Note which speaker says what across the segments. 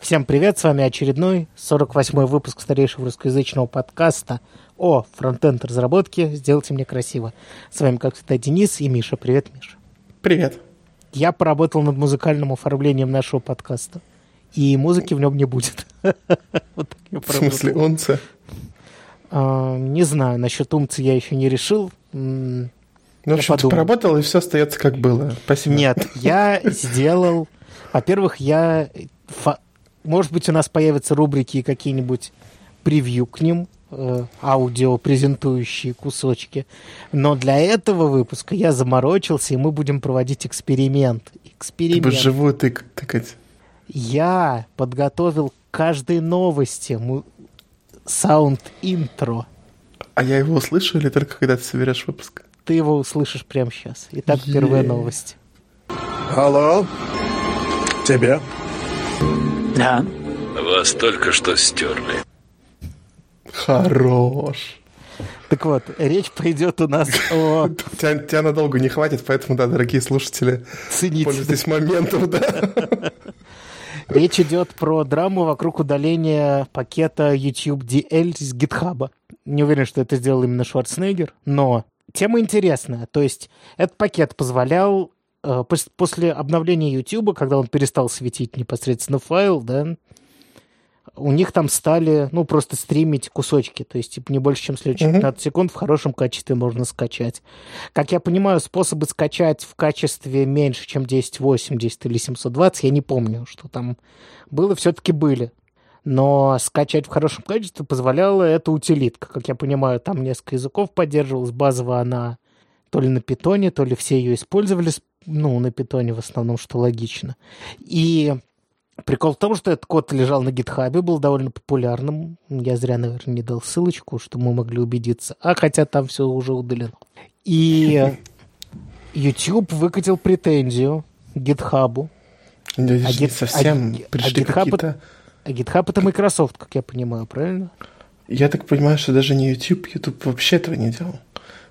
Speaker 1: Всем привет, с вами очередной 48-й выпуск старейшего русскоязычного подкаста о фронтенд разработке «Сделайте мне красиво». С вами, как всегда, Денис и Миша. Привет, Миша.
Speaker 2: Привет.
Speaker 1: Я поработал над музыкальным оформлением нашего подкаста, и музыки в нем не будет.
Speaker 2: В смысле, онца?
Speaker 1: А, не знаю, насчет умца я еще не решил.
Speaker 2: Ну, в общем, ты поработал, и все остается как было. Спасибо.
Speaker 1: Нет, я сделал... Во-первых, я может быть, у нас появятся рубрики и какие-нибудь превью к ним, э, аудио презентующие кусочки. Но для этого выпуска я заморочился, и мы будем проводить эксперимент. Эксперимент.
Speaker 2: Ты живую тык, тыкать.
Speaker 1: Я подготовил к каждой новости саунд-интро.
Speaker 2: А я его услышу или только когда ты соберешь выпуск?
Speaker 1: Ты его услышишь прямо сейчас. Итак, первая новость.
Speaker 3: Алло? Тебе?
Speaker 4: Да.
Speaker 5: Вас только что стерли.
Speaker 2: Хорош.
Speaker 1: Так вот, речь пойдет у нас о...
Speaker 2: Тебя, тебя надолго не хватит, поэтому, да, дорогие слушатели,
Speaker 1: Цените.
Speaker 2: пользуйтесь моментом, да.
Speaker 1: Речь идет про драму вокруг удаления пакета YouTube DL с GitHub. Не уверен, что это сделал именно Шварценеггер, но тема интересная. То есть этот пакет позволял после обновления YouTube, когда он перестал светить непосредственно файл, да, у них там стали, ну, просто стримить кусочки, то есть, типа, не больше, чем следующие 15 секунд в хорошем качестве можно скачать. Как я понимаю, способы скачать в качестве меньше, чем 1080 или 720, я не помню, что там было, все-таки были. Но скачать в хорошем качестве позволяла эта утилитка. Как я понимаю, там несколько языков поддерживалась, базово она то ли на питоне, то ли все ее использовали ну, на питоне в основном, что логично. И прикол в том, что этот код лежал на гитхабе, был довольно популярным. Я зря, наверное, не дал ссылочку, чтобы мы могли убедиться. А хотя там все уже удалено. И YouTube выкатил претензию гитхабу.
Speaker 2: А, гит... совсем а, пришли а какие-то...
Speaker 1: А GitHub это Microsoft, как я понимаю, правильно?
Speaker 2: Я так понимаю, что даже не YouTube, YouTube вообще этого не делал.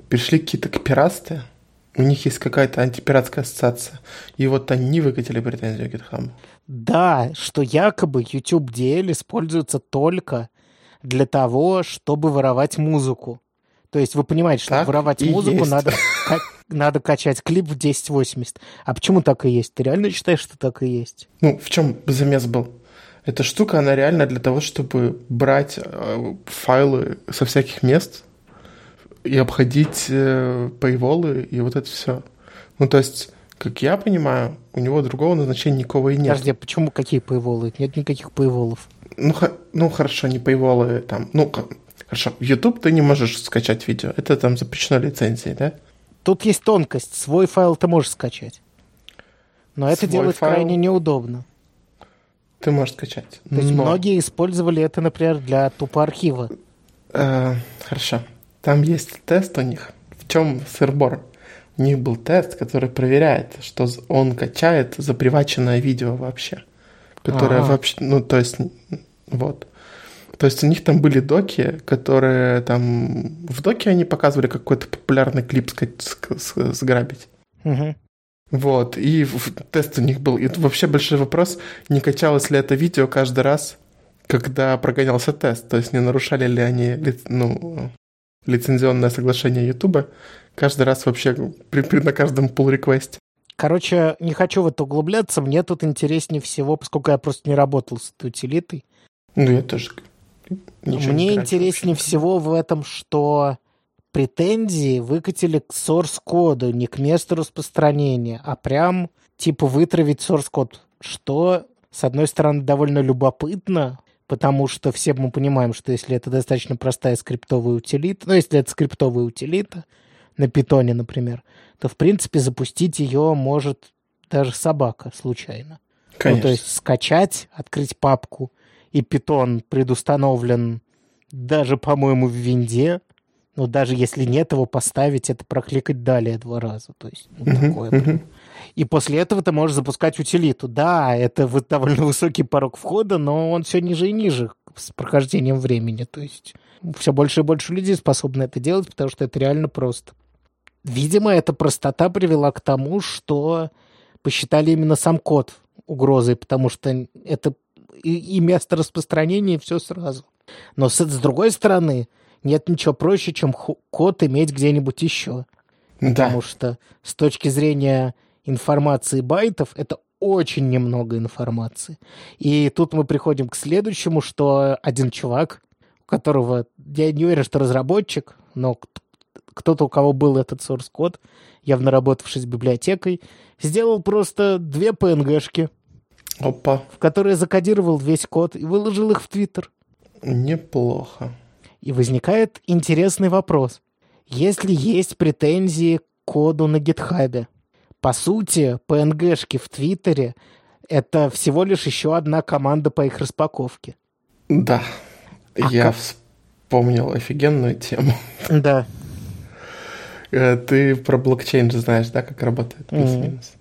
Speaker 2: Пришли какие-то копирасты, у них есть какая-то антипиратская ассоциация. И вот они выкатили претензию GitHub.
Speaker 1: Да, что якобы YouTube DL используется только для того, чтобы воровать музыку. То есть вы понимаете, что так воровать музыку есть. надо, надо качать клип в 1080. А почему так и есть? Ты реально считаешь, что так и есть?
Speaker 2: Ну, в чем замес был? Эта штука, она реально для того, чтобы брать э, файлы со всяких мест, и обходить э, пейволы и вот это все. Ну, то есть, как я понимаю, у него другого назначения никакого и нет.
Speaker 1: Подожди, а почему какие пейволы? Нет никаких пейволов.
Speaker 2: Ну, ну хорошо, не пейволы там. Ну, хорошо, в YouTube ты не можешь скачать видео. Это там запрещено лицензией, да?
Speaker 1: Тут есть тонкость. Свой файл ты можешь скачать. Но это Свой делать файл... крайне неудобно.
Speaker 2: Ты можешь скачать.
Speaker 1: То есть Но... многие использовали это, например, для тупо архива.
Speaker 2: Э, хорошо. Там есть тест у них. В чем сырбор? У них был тест, который проверяет, что он качает заприваченное видео вообще. Которое А-а-а. вообще, ну, то есть, вот. То есть у них там были доки, которые там... В доке они показывали какой-то популярный клип сграбить.
Speaker 1: Угу.
Speaker 2: Вот, и тест у них был. И вообще большой вопрос, не качалось ли это видео каждый раз, когда прогонялся тест. То есть не нарушали ли они ну, лицензионное соглашение Ютуба каждый раз вообще при, при, на каждом pull реквесте
Speaker 1: Короче, не хочу в это углубляться, мне тут интереснее всего, поскольку я просто не работал с этой утилитой.
Speaker 2: Ну, я тоже
Speaker 1: Мне интереснее вообще. всего в этом, что претензии выкатили к source коду, не к месту распространения, а прям типа вытравить source код, что, с одной стороны, довольно любопытно, потому что все мы понимаем, что если это достаточно простая скриптовая утилита, ну, если это скриптовая утилита, на питоне, например, то, в принципе, запустить ее может даже собака случайно.
Speaker 2: Конечно. Ну,
Speaker 1: то есть скачать, открыть папку, и питон предустановлен даже, по-моему, в винде, но даже если нет его поставить, это прокликать далее два раза. То есть ну, uh-huh, такое. Uh-huh. И после этого ты можешь запускать утилиту. Да, это довольно высокий порог входа, но он все ниже и ниже с прохождением времени. То есть все больше и больше людей способны это делать, потому что это реально просто. Видимо, эта простота привела к тому, что посчитали именно сам код угрозой, потому что это и, и место распространения, все сразу. Но с, с другой стороны, нет ничего проще, чем код иметь где-нибудь еще.
Speaker 2: Да.
Speaker 1: Потому что с точки зрения информации байтов, это очень немного информации. И тут мы приходим к следующему, что один чувак, у которого, я не уверен, что разработчик, но кто-то, у кого был этот source код, явно работавший с библиотекой, сделал просто две PNG-шки,
Speaker 2: Опа.
Speaker 1: в которые закодировал весь код и выложил их в Твиттер.
Speaker 2: Неплохо.
Speaker 1: И возникает интересный вопрос. Если есть претензии к коду на гитхабе, по сути, PNG-шки в Твиттере — это всего лишь еще одна команда по их распаковке.
Speaker 2: Да.
Speaker 1: А
Speaker 2: Я
Speaker 1: как?
Speaker 2: вспомнил офигенную тему.
Speaker 1: Да.
Speaker 2: Э, Ты про блокчейн же знаешь, да, как работает? Плюс-минус.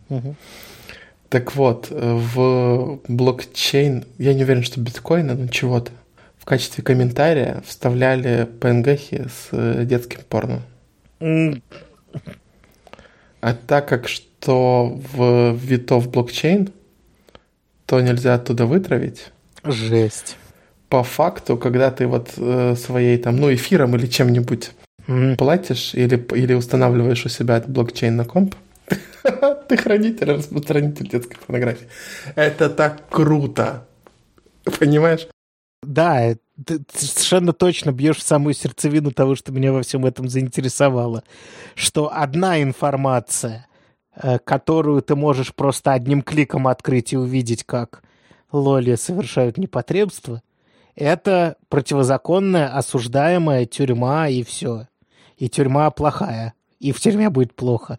Speaker 2: Так вот, э, в блокчейн, я не уверен, что биткоина, но чего-то, в качестве комментария вставляли PNG с э, детским порно. А так как что в витов блокчейн, то нельзя оттуда вытравить.
Speaker 1: Жесть.
Speaker 2: По факту, когда ты вот э, своей там, ну, эфиром или чем-нибудь
Speaker 1: М,
Speaker 2: платишь или, или устанавливаешь у себя блокчейн на комп, ты хранитель, распространитель детской порнографии. Это так круто. Понимаешь?
Speaker 1: Да, э, ты совершенно точно бьешь в самую сердцевину того, что меня во всем этом заинтересовало. Что одна информация, которую ты можешь просто одним кликом открыть и увидеть, как лоли совершают непотребство, это противозаконная, осуждаемая тюрьма и все. И тюрьма плохая. И в тюрьме будет плохо.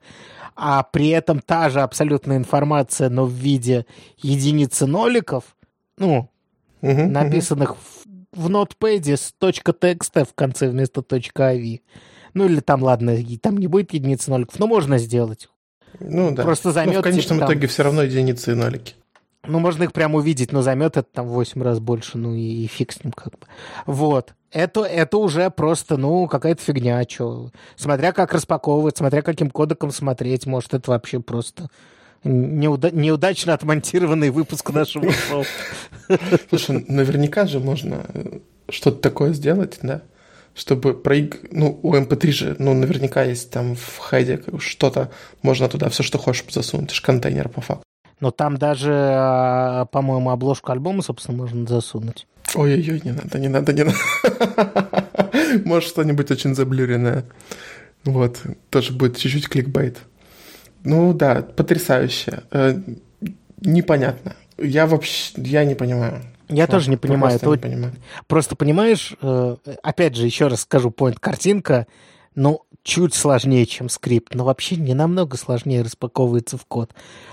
Speaker 1: А при этом та же абсолютная информация, но в виде единицы ноликов, ну,
Speaker 2: мгм.
Speaker 1: написанных в, в нотпэде с .txt в конце вместо .avi. Ну или там, ладно, там не будет единицы ноликов, но можно сделать.
Speaker 2: Ну да.
Speaker 1: Просто
Speaker 2: Ну,
Speaker 1: займет,
Speaker 2: в конечном
Speaker 1: типа, там-
Speaker 2: итоге все равно единицы и нолики.
Speaker 1: Ну, можно их прямо увидеть, но займет это там в 8 раз больше, ну и, и фиг с ним как бы. Вот. Это, это уже просто, ну, какая-то фигня, чё. Смотря как распаковывать, смотря каким кодеком смотреть, может, это вообще просто неуда- неудачно отмонтированный выпуск нашего шоу.
Speaker 2: Слушай, наверняка же можно что-то такое сделать, да? Чтобы проиг... Ну, у MP3 же, ну, наверняка есть там в хайде что-то, можно туда все, что хочешь засунуть. Это же контейнер по факту.
Speaker 1: Но там даже, а, по-моему, обложку альбома, собственно, можно засунуть.
Speaker 2: Ой-ой-ой, не надо, не надо, не надо. Может, что-нибудь очень заблюренное. Вот, тоже будет чуть-чуть кликбейт. Ну да, потрясающе. Э, Непонятно. Я вообще, я не понимаю.
Speaker 1: Я тоже не понимаю.
Speaker 2: Просто не
Speaker 1: вот
Speaker 2: понимаю.
Speaker 1: Просто понимаешь, э, опять же, еще раз скажу, point картинка, ну, чуть сложнее, чем скрипт, но вообще не намного сложнее распаковывается в код.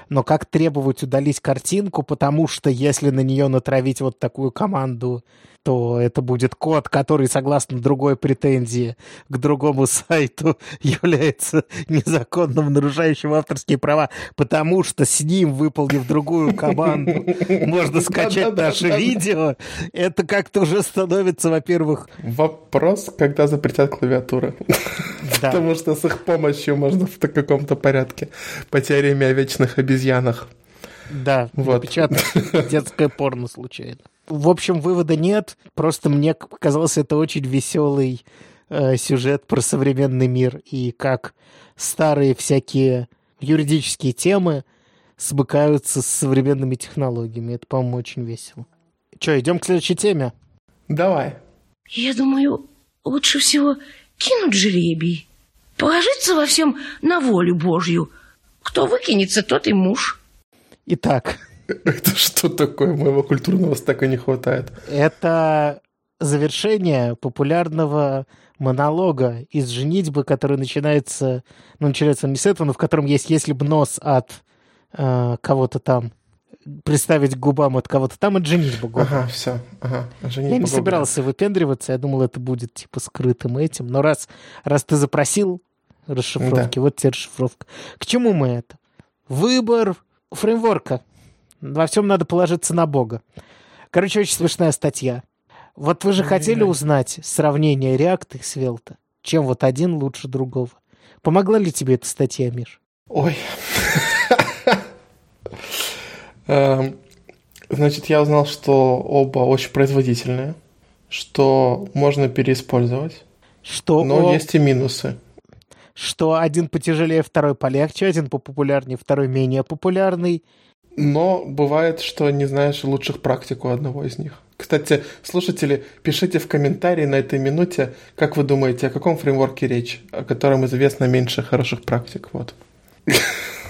Speaker 1: Но как требовать удалить картинку, потому что если на нее натравить вот такую команду, то это будет код, который, согласно другой претензии к другому сайту, является незаконным, нарушающим авторские права, потому что с ним, выполнив другую команду, можно скачать наше видео. Это как-то уже становится, во-первых,
Speaker 2: Вопрос, когда запретят клавиатуры. Потому что с их помощью можно в каком-то порядке по теореме о вечных обезьянах.
Speaker 1: да,
Speaker 2: Вот.
Speaker 1: напечатать детское порно случайно. В общем, вывода нет. Просто мне показался это очень веселый э, сюжет про современный мир и как старые всякие юридические темы смыкаются с современными технологиями. Это, по-моему, очень весело. Че, идем к следующей теме?
Speaker 2: Давай.
Speaker 6: Я думаю, лучше всего кинуть жребий. Положиться во всем на волю Божью. Кто выкинется, тот и муж.
Speaker 1: Итак,
Speaker 2: Это что такое? Моего культурного стака не хватает.
Speaker 1: это завершение популярного монолога из «Женитьбы», который начинается, ну, начинается он не с этого, но в котором есть «Если бы нос от э, кого-то там представить губам от кого-то там, это «Женитьба». губ».
Speaker 2: Ага, все. Ага.
Speaker 1: Я не собирался выпендриваться, я думал, это будет типа скрытым этим, но раз, раз ты запросил расшифровки, вот тебе расшифровка. К чему мы это? Выбор фреймворка. Во всем надо положиться на Бога. Короче, очень смешная статья. Вот вы же хотели узнать сравнение React и Svelte? Чем вот один лучше другого? Помогла ли тебе эта статья, Миш?
Speaker 2: Ой. Эм, Значит, я узнал, что оба очень производительные, что можно переиспользовать,
Speaker 1: Что,
Speaker 2: но
Speaker 1: о-
Speaker 2: есть и минусы.
Speaker 1: что один потяжелее, второй полегче, один популярнее, второй менее популярный.
Speaker 2: Но бывает, что не знаешь лучших практик у одного из них. Кстати, слушатели, пишите в комментарии на этой минуте, как вы думаете, о каком фреймворке речь, о котором известно меньше хороших практик. Вот.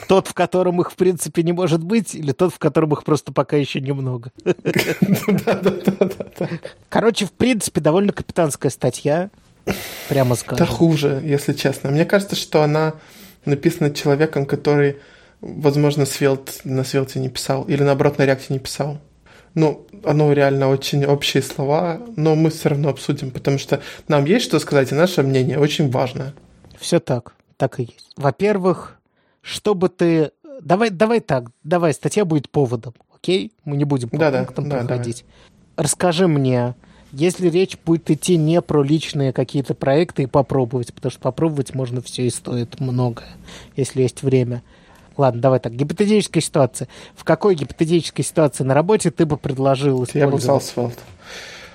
Speaker 1: Тот, в котором их, в принципе, не может быть, или тот, в котором их просто пока еще немного. Короче, в принципе, довольно капитанская статья, прямо
Speaker 2: Да
Speaker 1: скажем.
Speaker 2: хуже, если честно. Мне кажется, что она написана человеком, который, возможно, Svelte, на Svelte не писал, или наоборот на React не писал. Ну, оно реально очень общие слова, но мы все равно обсудим, потому что нам есть что сказать, и наше мнение очень важное.
Speaker 1: Все так, так и есть. Во-первых, чтобы ты... Давай, давай так, давай, статья будет поводом, окей? Мы не будем по
Speaker 2: Да-да,
Speaker 1: пунктам
Speaker 2: да,
Speaker 1: проходить. Расскажи мне, если речь будет идти не про личные какие-то проекты и попробовать, потому что попробовать можно все и стоит многое, если есть время. Ладно, давай так. Гипотетическая ситуация. В какой гипотетической ситуации на работе ты бы предложил
Speaker 2: Я бы взял
Speaker 1: использовать
Speaker 2: Svelte.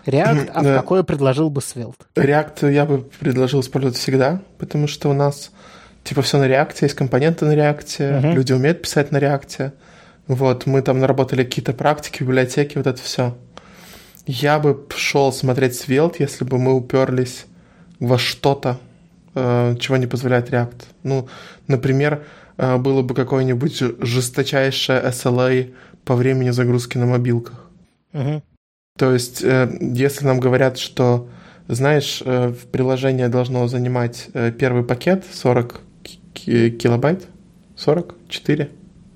Speaker 1: React, а в
Speaker 2: Да.
Speaker 1: какой предложил бы Svelte?
Speaker 2: React я бы предложил использовать всегда, потому что у нас типа все на React, есть компоненты на React,
Speaker 1: Мгм.
Speaker 2: люди умеют писать на React. Вот, мы там наработали какие-то практики, библиотеки, вот это все. Я бы шел смотреть Svelte, если бы мы уперлись во что-то, э, чего не позволяет React. Ну, например, было бы какое-нибудь жесточайшее SLA по времени загрузки на мобилках.
Speaker 1: Мгм.
Speaker 2: То есть, э, если нам говорят, что, знаешь, э, приложение должно занимать э, первый пакет 40 ки- ки- килобайт, 44,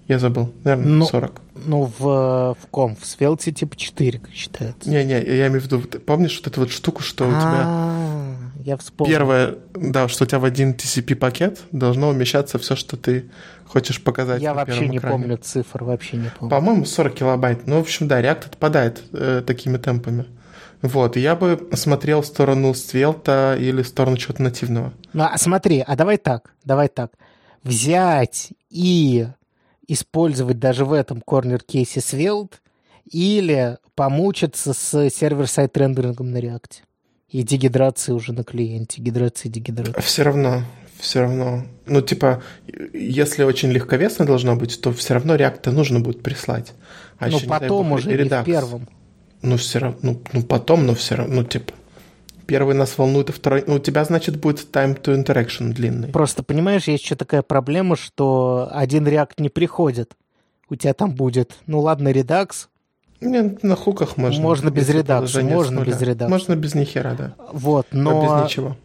Speaker 2: я забыл, наверное,
Speaker 1: Ну,
Speaker 2: 40.
Speaker 1: Ну, в, в ком? В Svelte типа 4, как считается.
Speaker 2: Не-не, я имею в виду, помнишь вот эту вот штуку, что у тебя
Speaker 1: А, Я вспомнил.
Speaker 2: первое, да, что у тебя в один TCP пакет должно умещаться все, что ты хочешь показать
Speaker 1: Я вообще не
Speaker 2: экране.
Speaker 1: помню цифр, вообще не помню.
Speaker 2: По-моему, 40 килобайт. Ну, в общем, да, React отпадает э, такими темпами. Вот, я бы смотрел в сторону Svelte или в сторону чего-то нативного.
Speaker 1: Ну, а смотри, а давай так, давай так. Взять и использовать даже в этом корнер-кейсе Svelte или помучиться с сервер-сайт рендерингом на React. И дегидрацией уже на клиенте, гидрации, дегидрации.
Speaker 2: Все равно, все равно. Ну, типа, если очень легковесно должно быть, то все равно React нужно будет прислать. А
Speaker 1: Ну, потом
Speaker 2: бог,
Speaker 1: уже,
Speaker 2: и
Speaker 1: не в первом.
Speaker 2: Ну, все равно, ну, ну, потом, но все равно, ну, типа, первый нас волнует, а второй... Ну, у тебя, значит, будет time to interaction длинный.
Speaker 1: Просто, понимаешь, есть еще такая проблема, что один React не приходит. У тебя там будет, ну ладно, Redux,
Speaker 2: Не, на хуках можно.
Speaker 1: Можно без
Speaker 2: с
Speaker 1: можно без редакса.
Speaker 2: Можно без нихера, да.
Speaker 1: вот,
Speaker 2: Но
Speaker 1: но
Speaker 2: без ничего.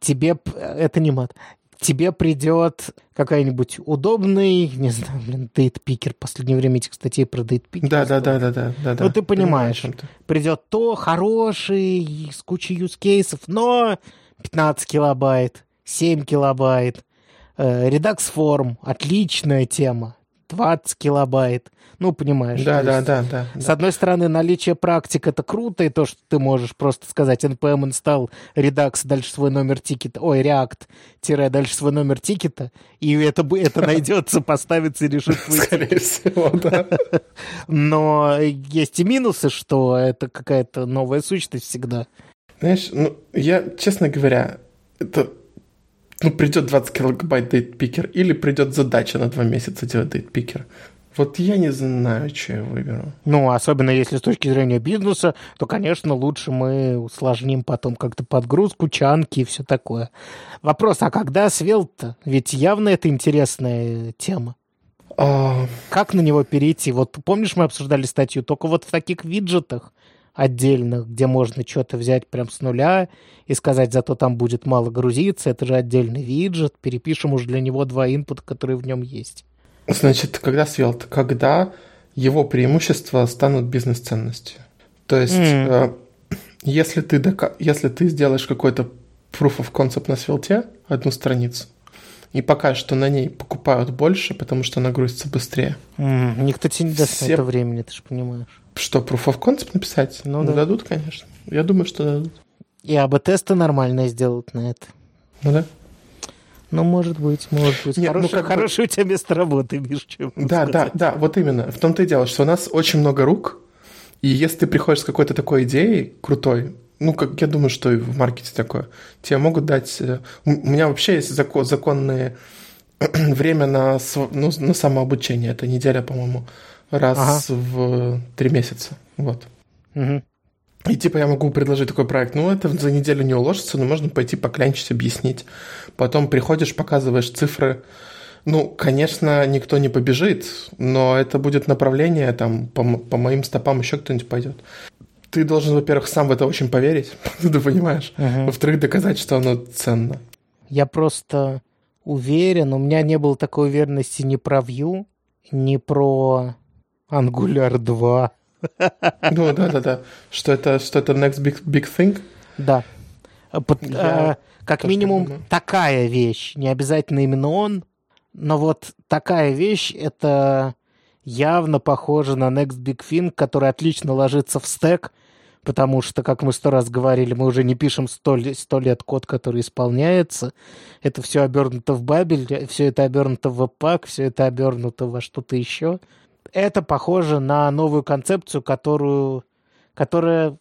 Speaker 1: тебе, это не мат, тебе придет какая-нибудь удобный, не знаю, блин, дейтпикер. В последнее время этих статей про дейтпикер.
Speaker 2: Да, да, да, да, да, да. да.
Speaker 1: Ну, ты понимаешь.
Speaker 2: ты.
Speaker 1: Придет то хороший, с кучей юзкейсов, но 15 килобайт, 7 килобайт. Э, Redux форм, отличная тема. 20 килобайт. Ну, понимаешь.
Speaker 2: Да, да,
Speaker 1: есть-
Speaker 2: да, да.
Speaker 1: С одной стороны, наличие практик это круто, и то, что ты можешь просто сказать npm install Redux, дальше свой номер тикета, ой, React, тире, дальше свой номер тикета, и это, это найдется, поставится и решит твой
Speaker 2: Скорее всего, да.
Speaker 1: Но есть и минусы, что это какая-то новая сущность всегда.
Speaker 2: Знаешь, ну, я, честно говоря, это... Ну, придет 20 килобайт дейтпикер или придет задача на два месяца делать дейтпикер. Вот я не знаю, что я выберу.
Speaker 1: Ну, особенно если с точки зрения бизнеса, то, конечно, лучше мы усложним потом как-то подгрузку, чанки и все такое. Вопрос, а когда свел-то? Ведь явно это интересная тема.
Speaker 2: А,
Speaker 1: Как на него перейти? Вот помнишь, мы обсуждали статью, только вот в таких виджетах отдельных, где можно что-то взять прям с нуля и сказать, зато там будет мало грузиться, это же отдельный виджет, перепишем уже для него два инпута, которые в нем есть.
Speaker 2: Значит, когда Svelte? Когда его преимущества станут бизнес-ценностью. То есть,
Speaker 1: М.
Speaker 2: э, если, ты дока- если ты сделаешь какой-то proof of concept на Svelte, одну страницу, и покажешь, что на ней покупают больше, потому что она грузится быстрее,
Speaker 1: М, Никто тебе не даст на
Speaker 2: Все-
Speaker 1: это времени, ты же понимаешь.
Speaker 2: Что, proof of concept написать?
Speaker 1: Ну да.
Speaker 2: Дадут, конечно. Я думаю, что дадут.
Speaker 1: И АБ-тесты нормальные сделают на это.
Speaker 2: Ну да?
Speaker 1: Ну, может быть, может быть.
Speaker 2: Нет, ну,
Speaker 1: хорошее,
Speaker 2: как бы-
Speaker 1: хорошее у тебя место работы, Миш, чем
Speaker 2: Да, да,
Speaker 1: сказать.
Speaker 2: да, вот именно. В том-то и дело, что у нас очень много рук, И если ты приходишь с какой-то такой идеей крутой, ну, как я думаю, что и в маркете такое, тебе могут дать... э, У меня вообще есть закон, законные время на, ну, на самообучение. Это неделя, по-моему, раз в три месяца. Вот.
Speaker 1: Мгм.
Speaker 2: И типа я могу предложить такой проект, ну это за неделю не уложится, но можно пойти поклянчить, объяснить. Потом приходишь, показываешь цифры. Ну, конечно, никто не побежит, но это будет направление, там, по, по моим стопам еще кто-нибудь пойдет. Ты должен, во-первых, сам в это очень поверить, ты понимаешь?
Speaker 1: Мгм.
Speaker 2: Во-вторых, доказать, что оно ценно.
Speaker 1: Я просто уверен, у меня не было такой уверенности ни про Vue, ни про Angular 2.
Speaker 2: Ну, да-да-да. Что это, что это next big, big thing?
Speaker 1: Да. А, пот-
Speaker 2: Я
Speaker 1: а, как минимум,
Speaker 2: думаю.
Speaker 1: такая вещь. Не обязательно именно он, но вот такая вещь, это явно похоже на Next Big Thing, который отлично ложится в стек, потому что, как мы сто раз говорили, мы уже не пишем сто, ле- сто лет код, который исполняется. Это все обернуто в бабель, все это обернуто в веб-пак, все это обернуто во что-то еще. Это похоже на новую концепцию, которую, которая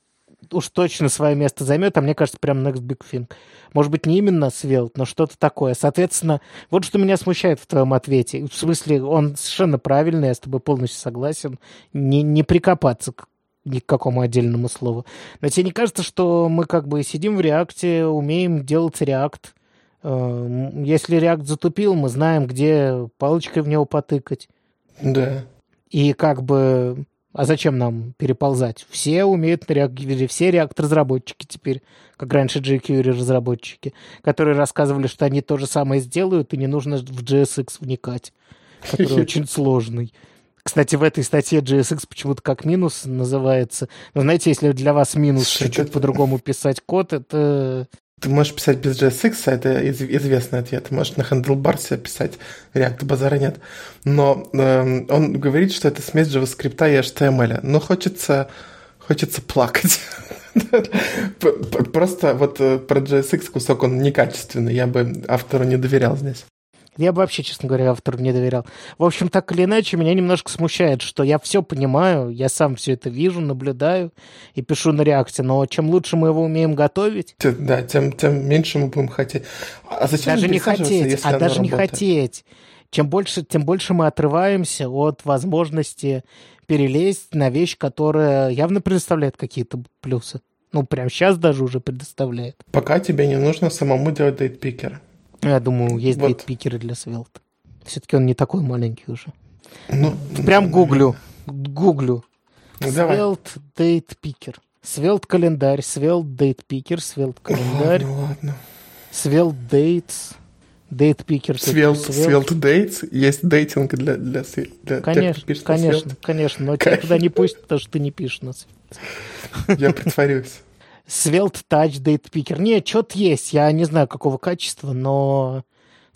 Speaker 1: уж точно свое место займет, а мне кажется, прям Next Big Thing. Может быть, не именно Svelte, но что-то такое. Соответственно, вот что меня смущает в твоем ответе. В смысле, он совершенно правильный, я с тобой полностью согласен. Не, не прикопаться к ни к какому отдельному слову. Но тебе не кажется, что мы как бы сидим в реакте, умеем делать реакт? Э, Если реакт затупил, мы знаем, где палочкой в него потыкать.
Speaker 2: Да.
Speaker 1: И как бы... А зачем нам переползать? Все умеют на реакторе, все реактор-разработчики теперь, как раньше jQuery-разработчики, которые рассказывали, что они то же самое сделают, и не нужно в JSX вникать, который очень сложный. Кстати, в этой статье JSX почему-то как минус называется. Но знаете, если для вас минус
Speaker 2: это-
Speaker 1: по-другому писать код, это...
Speaker 2: Ты можешь писать без JSX, а это из- известный ответ. Ты можешь на Handlebar писать, React базара нет. Но эм, он говорит, что это смесь JavaScript и HTML. Но хочется, хочется плакать. Просто вот э, про JSX кусок, он некачественный. Я бы автору не доверял здесь.
Speaker 1: Я бы вообще, честно говоря, автору не доверял. В общем, так или иначе, меня немножко смущает, что я все понимаю, я сам все это вижу, наблюдаю и пишу на реакте, но чем лучше мы его умеем готовить,
Speaker 2: Да, тем, тем меньше мы будем хотеть. А зачем
Speaker 1: даже не хотеть, а даже не
Speaker 2: работает?
Speaker 1: хотеть, чем больше, тем больше мы отрываемся от возможности перелезть на вещь, которая явно предоставляет какие-то плюсы. Ну, прям сейчас даже уже предоставляет.
Speaker 2: Пока тебе не нужно самому делать дейтпикеры.
Speaker 1: Я думаю, есть
Speaker 2: Вот.
Speaker 1: дейтпикеры для Svelte. Все-таки он не такой маленький уже.
Speaker 2: Ну,
Speaker 1: Прям гуглю. Гуглю.
Speaker 2: Ну, давай.
Speaker 1: Svelte Date. Svelte календарь, Svelte Date Picker, Svelte календарь,
Speaker 2: Ладно, ладно.
Speaker 1: Svelte Dates, Date Picker.
Speaker 2: Svelte,
Speaker 1: Svelte.
Speaker 2: Dates. Есть дейтинг для, для, для тех,
Speaker 1: Конечно,
Speaker 2: кто пишет
Speaker 1: конечно, конечно, но тебя
Speaker 2: Конечно.
Speaker 1: туда не пустят, потому что ты не пишешь на. Svelte.
Speaker 2: Я притворюсь.
Speaker 1: Svelte Touch Date Picker. Не, что-то есть, я не знаю, какого качества, но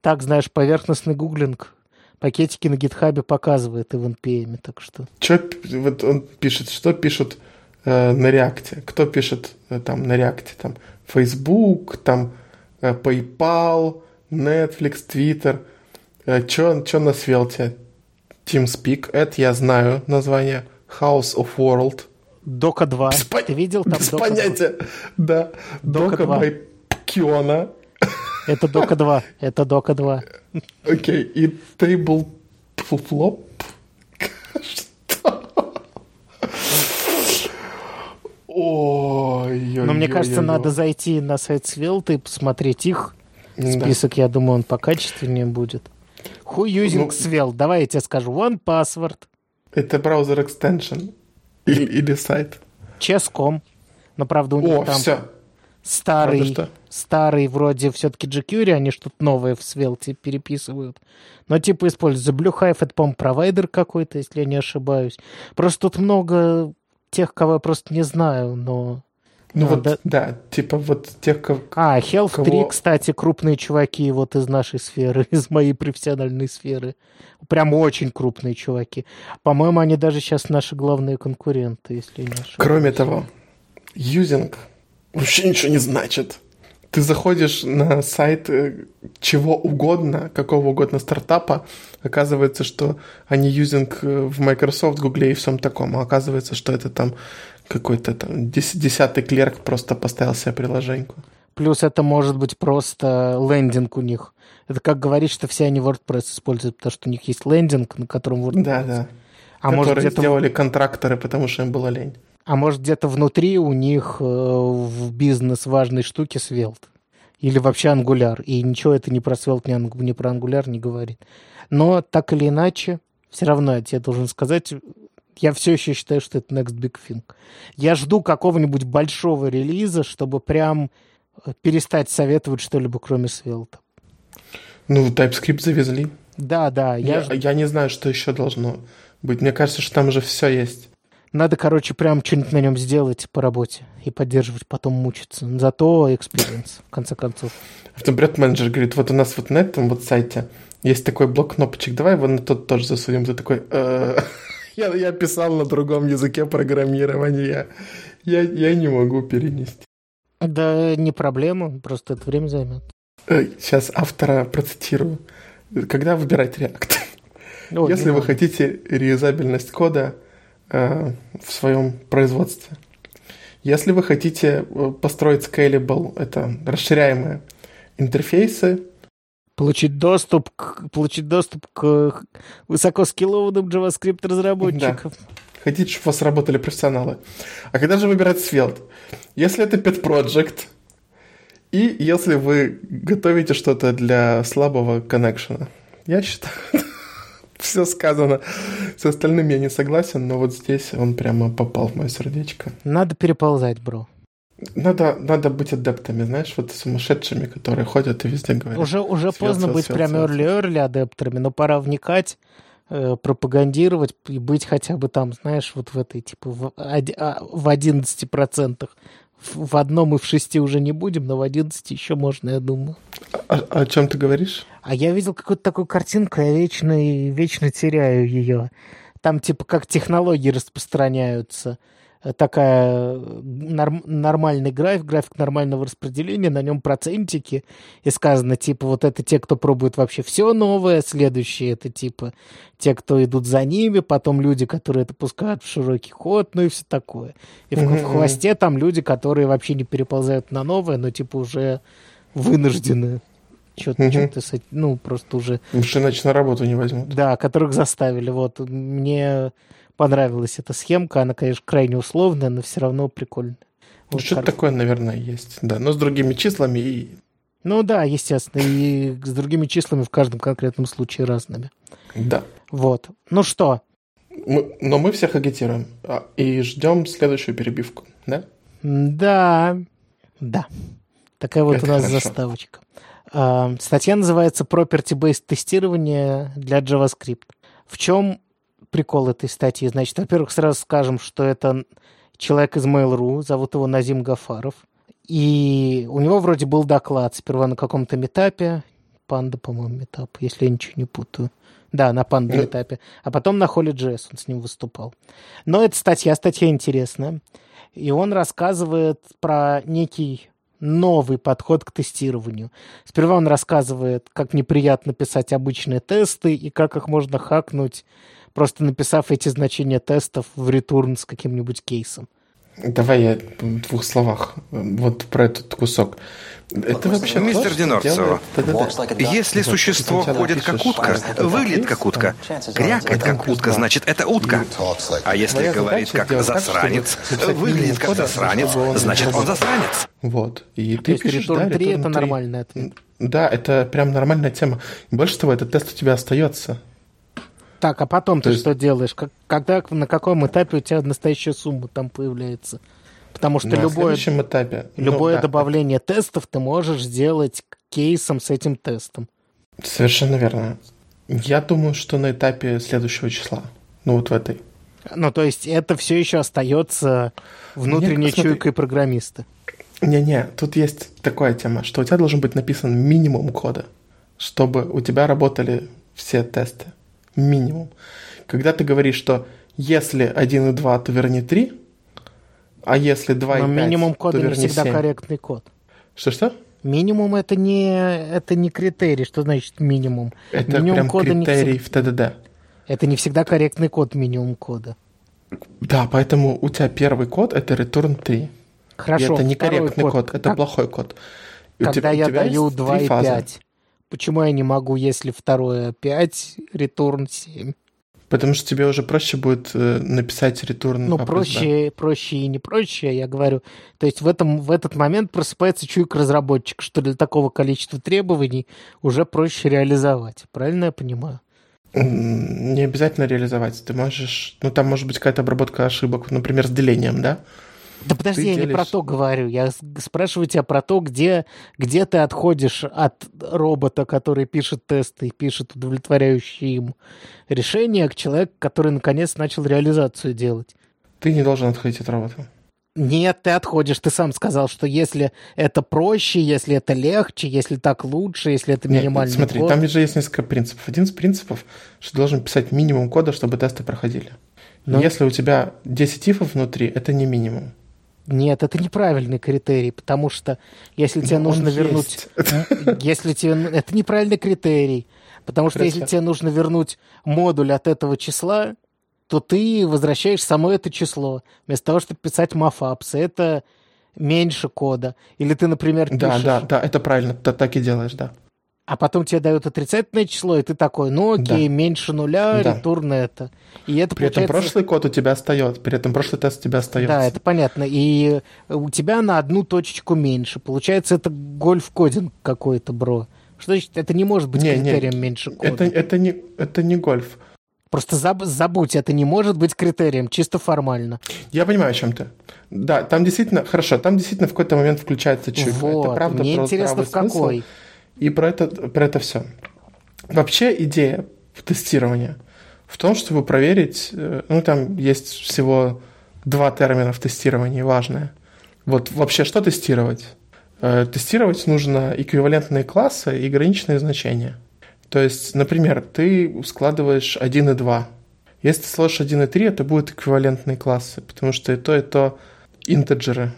Speaker 1: так, знаешь, поверхностный гуглинг пакетики на гитхабе показывает и в NPM, так что...
Speaker 2: Чё, вот он пишет, что пишут э, на реакте? Кто пишет э, там на реакте? Там Facebook, там э, PayPal, Netflix, Twitter. Э, чё, чё на Svelte? TeamSpeak, это я знаю название. House of World.
Speaker 1: Дока 2.
Speaker 2: Без
Speaker 1: Ты видел там
Speaker 2: Без
Speaker 1: Дока 2?
Speaker 2: понятия. Да.
Speaker 1: Дока
Speaker 2: Дока
Speaker 1: 2.
Speaker 2: by Kiona.
Speaker 1: Это Дока 2. Это Дока 2.
Speaker 2: Окей. И Table Flop. Что? Ой,
Speaker 1: Но мне кажется, надо зайти на сайт Svelte и посмотреть их. Список, я думаю, он покачественнее будет. Who using
Speaker 2: Ну-
Speaker 1: Svelte? Давай я тебе скажу. One password.
Speaker 2: Это браузер экстеншн. Или, или сайт.
Speaker 1: Chess.com. Но, правда, у них
Speaker 2: О,
Speaker 1: там
Speaker 2: все.
Speaker 1: старый,
Speaker 2: Правда, что?
Speaker 1: старый вроде все-таки jQuery, они что-то новое в Svelte переписывают. Но типа используется Blue Hive, это, по-моему, провайдер какой-то, если я не ошибаюсь. Просто тут много тех, кого я просто не знаю, но...
Speaker 2: Ну
Speaker 1: А,
Speaker 2: вот,
Speaker 1: да.
Speaker 2: да. типа вот тех, кого...
Speaker 1: А, Health
Speaker 2: Кого?
Speaker 1: 3, кстати, крупные чуваки вот из нашей сферы, из моей профессиональной сферы. Прям очень крупные чуваки. По-моему, они даже сейчас наши главные конкуренты, если не ошибаюсь.
Speaker 2: Кроме того, юзинг вообще ничего не значит. ты заходишь на сайт э, чего угодно, какого угодно стартапа, оказывается, что они юзинг э, в Microsoft, Google и всем таком, а оказывается, что это там какой-то там дес- десятый клерк просто поставил себе приложеньку.
Speaker 1: Плюс это может быть просто лендинг у них. Это как говорить, что все они WordPress используют, потому что у них есть лендинг, на котором WordPress.
Speaker 2: Да, да.
Speaker 1: А может,
Speaker 2: Которые
Speaker 1: где-то,
Speaker 2: сделали контракторы, потому что им было лень.
Speaker 1: а может где-то внутри у них э, в бизнес важной штуки Svelte. Или вообще Angular. И ничего это не про анг- ни про Angular не говорит. Но так или иначе, все равно я тебе должен сказать, я все еще считаю, что это next big thing. Я жду какого-нибудь большого релиза, чтобы прям э, перестать советовать что-либо, кроме Svelte.
Speaker 2: Ну, TypeScript завезли.
Speaker 1: Да, да, я,
Speaker 2: Я,
Speaker 1: ж-
Speaker 2: я не знаю, что еще должно быть. Мне кажется, что там уже все есть.
Speaker 1: Надо, короче, прям что-нибудь на нем сделать по работе и поддерживать, потом мучиться. Зато experience, в конце концов.
Speaker 2: Автобред менеджер говорит, вот у нас вот на этом вот сайте есть такой блок кнопочек, давай его на тот тоже засунем. Ты такой, «Э, я, я писал на другом языке программирования, я, я не могу перенести.
Speaker 1: Да не проблема, просто это время займет.
Speaker 2: Сейчас автора процитирую. Когда выбирать React?
Speaker 1: Ой,
Speaker 2: Если вы хотите реюзабельность кода э, в своем производстве, если вы хотите э, построить scalable, это расширяемые интерфейсы,
Speaker 1: Получить доступ к, получить доступ к высокоскиллованным JavaScript разработчикам.
Speaker 2: хотите, чтобы у вас работали профессионалы. А когда же выбирать Svelte? Если это pet project, и если вы готовите что-то для слабого коннекшена. Я считаю, все сказано. С остальным я не согласен, но вот здесь он прямо попал в мое сердечко.
Speaker 1: Надо переползать, бро.
Speaker 2: Надо, надо быть адептами, знаешь, вот сумасшедшими, которые ходят и везде говорят.
Speaker 1: Уже, уже
Speaker 2: Svelte,
Speaker 1: поздно
Speaker 2: Svelte,
Speaker 1: быть
Speaker 2: Svelte,
Speaker 1: прям early-early адептерами, но пора вникать, э, пропагандировать и быть хотя бы там, знаешь, вот в этой, типа, в, а, в 11%. В, одном и в шести уже не будем, но в 11 еще можно, я думаю.
Speaker 2: А- о чем ты говоришь?
Speaker 1: А я видел какую-то такую картинку, я вечно, вечно теряю ее. Там типа как технологии распространяются. Такая норм- нормальный график, график нормального распределения, на нем процентики. И сказано, типа, вот это те, кто пробует вообще все новое, следующие это типа те, кто идут за ними, потом люди, которые это пускают в широкий ход, ну и все такое. И в, в хвосте там люди, которые вообще не переползают на новое, но типа уже вынуждены что-то,
Speaker 2: Мгм.
Speaker 1: что-то ну, просто уже,
Speaker 2: что иначе на работу не возьмут.
Speaker 1: да, которых заставили. Вот, мне понравилась эта схемка, она, конечно, крайне условная, но все равно прикольная.
Speaker 2: Ну,
Speaker 1: Вот,
Speaker 2: Что-то
Speaker 1: кор-
Speaker 2: такое, наверное, есть. Да, но с другими числами и...
Speaker 1: Ну да, естественно, и с другими числами в каждом конкретном случае разными.
Speaker 2: Да.
Speaker 1: Вот. Ну что,
Speaker 2: Мы- но мы всех агитируем. А, И ждем следующую перебивку, да?
Speaker 1: да, да. Такая вот
Speaker 2: Это
Speaker 1: у нас
Speaker 2: хорошо.
Speaker 1: заставочка. А, Статья называется Property-Based тестирование для JavaScript. В чем прикол этой статьи? Значит, во-первых, сразу скажем, что это человек из Mail.ru, зовут его Назим Гафаров. И у него вроде был доклад сперва на каком-то метапе, Панда, по-моему, метап, если я ничего не путаю. Да, на Панда метапе. А потом на Holy.js он с ним выступал. Но эта статья, статья интересная. И он рассказывает про некий новый подход к тестированию. Сперва он рассказывает, как неприятно писать обычные тесты и как их можно хакнуть, просто написав эти значения тестов в ретурн с каким-нибудь кейсом.
Speaker 2: Давай я в двух словах э, вот про этот кусок. Это вообще
Speaker 7: Мистер
Speaker 2: ТДД.
Speaker 7: Если существо ходит как утка, выглядит как утка, крякает как утка, значит это утка. А если говорит как засранец, выглядит как засранец, значит он засранец.
Speaker 2: Вот. И
Speaker 1: То
Speaker 2: ты
Speaker 1: есть
Speaker 2: пишешь, да,
Speaker 1: 3
Speaker 2: return
Speaker 1: это
Speaker 2: 3.
Speaker 1: нормальный ответ.
Speaker 2: Да, это прям нормальная тема. Больше того, этот тест у тебя остается.
Speaker 1: Так, а потом
Speaker 2: То
Speaker 1: ты
Speaker 2: есть-
Speaker 1: что делаешь? Как, когда, на каком этапе у тебя настоящая сумма там появляется? Потому что
Speaker 2: На
Speaker 1: любое,
Speaker 2: этапе. ну,
Speaker 1: любое
Speaker 2: да,
Speaker 1: добавление тестов ты можешь сделать кейсом с этим тестом.
Speaker 2: Совершенно верно. Я думаю, что на этапе следующего числа. Ну, вот в этой.
Speaker 1: Ну, то есть это все еще остается внутренней
Speaker 2: Нет,
Speaker 1: чуйкой программиста.
Speaker 2: Не-не, тут есть такая тема, что у тебя должен быть написан минимум кода, чтобы у тебя работали все тесты. Минимум. Когда ты говоришь, что если 1 и 2, то верни 3, а если 2
Speaker 1: Но
Speaker 2: и 5,
Speaker 1: минимум
Speaker 2: то
Speaker 1: кода не
Speaker 2: верни
Speaker 1: всегда
Speaker 2: 7.
Speaker 1: корректный код.
Speaker 2: Что-что?
Speaker 1: Минимум это не, это не критерий. Что значит минимум?
Speaker 2: Это
Speaker 1: минимум
Speaker 2: прям
Speaker 1: кода не
Speaker 2: критерий
Speaker 1: всегда-
Speaker 2: в ТДД.
Speaker 1: Это не всегда корректный код минимум кода.
Speaker 2: Да, поэтому у тебя первый код это return 3.
Speaker 1: Хорошо,
Speaker 2: и это некорректный код, это
Speaker 1: Как-
Speaker 2: плохой код. И у
Speaker 1: когда
Speaker 2: тебя- у
Speaker 1: я
Speaker 2: тебя
Speaker 1: даю
Speaker 2: есть
Speaker 1: 2
Speaker 2: три
Speaker 1: и
Speaker 2: фазы.
Speaker 1: 5, почему я не могу, если второе 5, return 7?
Speaker 2: Потому что тебе уже проще будет э, написать return
Speaker 1: Ну,
Speaker 2: А плюс Б.
Speaker 1: проще, проще и не проще, я говорю. То есть в, этом, в этот момент просыпается чуйка разработчика, что для такого количества требований уже проще реализовать. Правильно я понимаю?
Speaker 2: Не обязательно реализовать. Ты можешь... Ну, там может быть какая-то обработка ошибок, например, с делением, да?
Speaker 1: Да подожди,
Speaker 2: Ты
Speaker 1: я не
Speaker 2: делишь-
Speaker 1: про то говорю. Я спрашиваю тебя про то, где, где ты отходишь от робота, который пишет тесты и пишет удовлетворяющие им решения, к человеку, который наконец начал реализацию делать.
Speaker 2: Ты не должен отходить от робота.
Speaker 1: Нет, ты отходишь. Ты сам сказал, что если это проще, если это легче, если так лучше, если это
Speaker 2: Нет,
Speaker 1: минимальный
Speaker 2: смотри,
Speaker 1: код.
Speaker 2: там же есть несколько принципов. Один из принципов, что ты должен писать минимум кода, чтобы тесты проходили.
Speaker 1: Ну.
Speaker 2: Если у тебя 10 ифов внутри, это не минимум.
Speaker 1: Нет, это неправильный критерий, потому что если тебе
Speaker 2: Но он
Speaker 1: нужно вернуть... Если тебе... Это неправильный критерий, потому что
Speaker 2: Хорошо.
Speaker 1: если тебе нужно вернуть модуль от этого числа, то ты возвращаешь само это число, вместо того, чтобы писать мафапсы. Это меньше кода. Или ты, например,
Speaker 2: Да,
Speaker 1: пишешь,
Speaker 2: да, да, это правильно, ты так и делаешь, да.
Speaker 1: А потом тебе дают отрицательное число, и ты такой, ну окей,
Speaker 2: Да.
Speaker 1: меньше нуля,
Speaker 2: Да.
Speaker 1: ретурн это. И это
Speaker 2: При этом
Speaker 1: получается...
Speaker 2: прошлый код у тебя остается, при этом прошлый тест у тебя остается.
Speaker 1: Да, это понятно. И у тебя на одну точечку меньше. Получается, это гольф-кодинг какой-то, бро. Что значит, это не может быть
Speaker 2: Не, не,
Speaker 1: критерием меньше кода.
Speaker 2: это, это, не, это не гольф.
Speaker 1: Просто заб- забудь, это не может быть критерием, чисто формально.
Speaker 2: Я понимаю, о чем ты. Да, там действительно, хорошо, там действительно в какой-то момент включается чуть.
Speaker 1: вот,
Speaker 2: это правда
Speaker 1: мне интересно, в
Speaker 2: смысл. И про это, про это все. Вообще идея тестирования в том, чтобы проверить, э, ну там есть всего два термина в тестировании важные. Вот вообще что тестировать? Э, Тестировать нужно эквивалентные классы и граничные значения. То есть, например, ты складываешь 1 и 2. Если ты сложишь 1 и 3, это будут эквивалентные классы, потому что и то, и то интеджеры.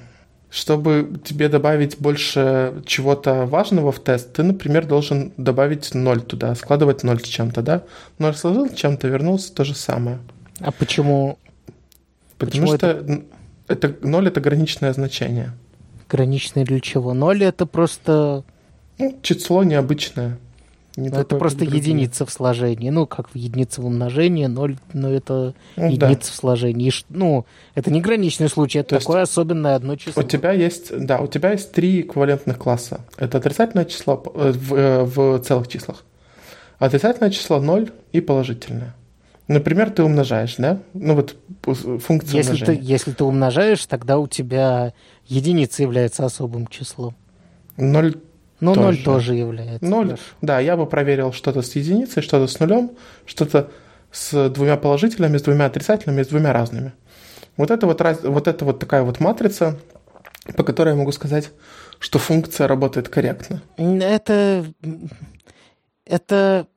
Speaker 2: Чтобы тебе добавить больше чего-то важного в тест, ты, например, должен добавить 0 туда, складывать 0 с чем-то, да? 0 сложил чем-то, вернулся, то же самое.
Speaker 1: А почему
Speaker 2: Потому
Speaker 1: Почему
Speaker 2: что н- это 0 это граничное значение.
Speaker 1: граничный для чего? Ноль это просто,
Speaker 2: Ну, число необычное. Не
Speaker 1: ну, это просто
Speaker 2: другие.
Speaker 1: единица в сложении. Ну, как в единице в умножении, ноль, ну, это
Speaker 2: Ну, да.
Speaker 1: единица в сложении. И ну, это не граничный случай, это
Speaker 2: То
Speaker 1: такое особенное одно число.
Speaker 2: У тебя есть, да, у тебя есть три эквивалентных класса. Это отрицательное число э, в, э, в целых числах. Отрицательное число 0 и положительное. Например, ты умножаешь, да? Ну вот функция
Speaker 1: Если ты,
Speaker 2: умножения.
Speaker 1: если ты умножаешь, тогда у тебя единица является особым числом.
Speaker 2: 0,
Speaker 1: Но
Speaker 2: Тоже.
Speaker 1: ноль тоже является.
Speaker 2: 0.
Speaker 1: Хорошо.
Speaker 2: Да, я бы проверил что-то с единицей, что-то с нулем, что-то с двумя положительными, с двумя отрицательными, с двумя разными. Вот это вот, раз- вот это вот такая вот матрица, по которой я могу сказать, что функция работает корректно.
Speaker 1: Это... Это...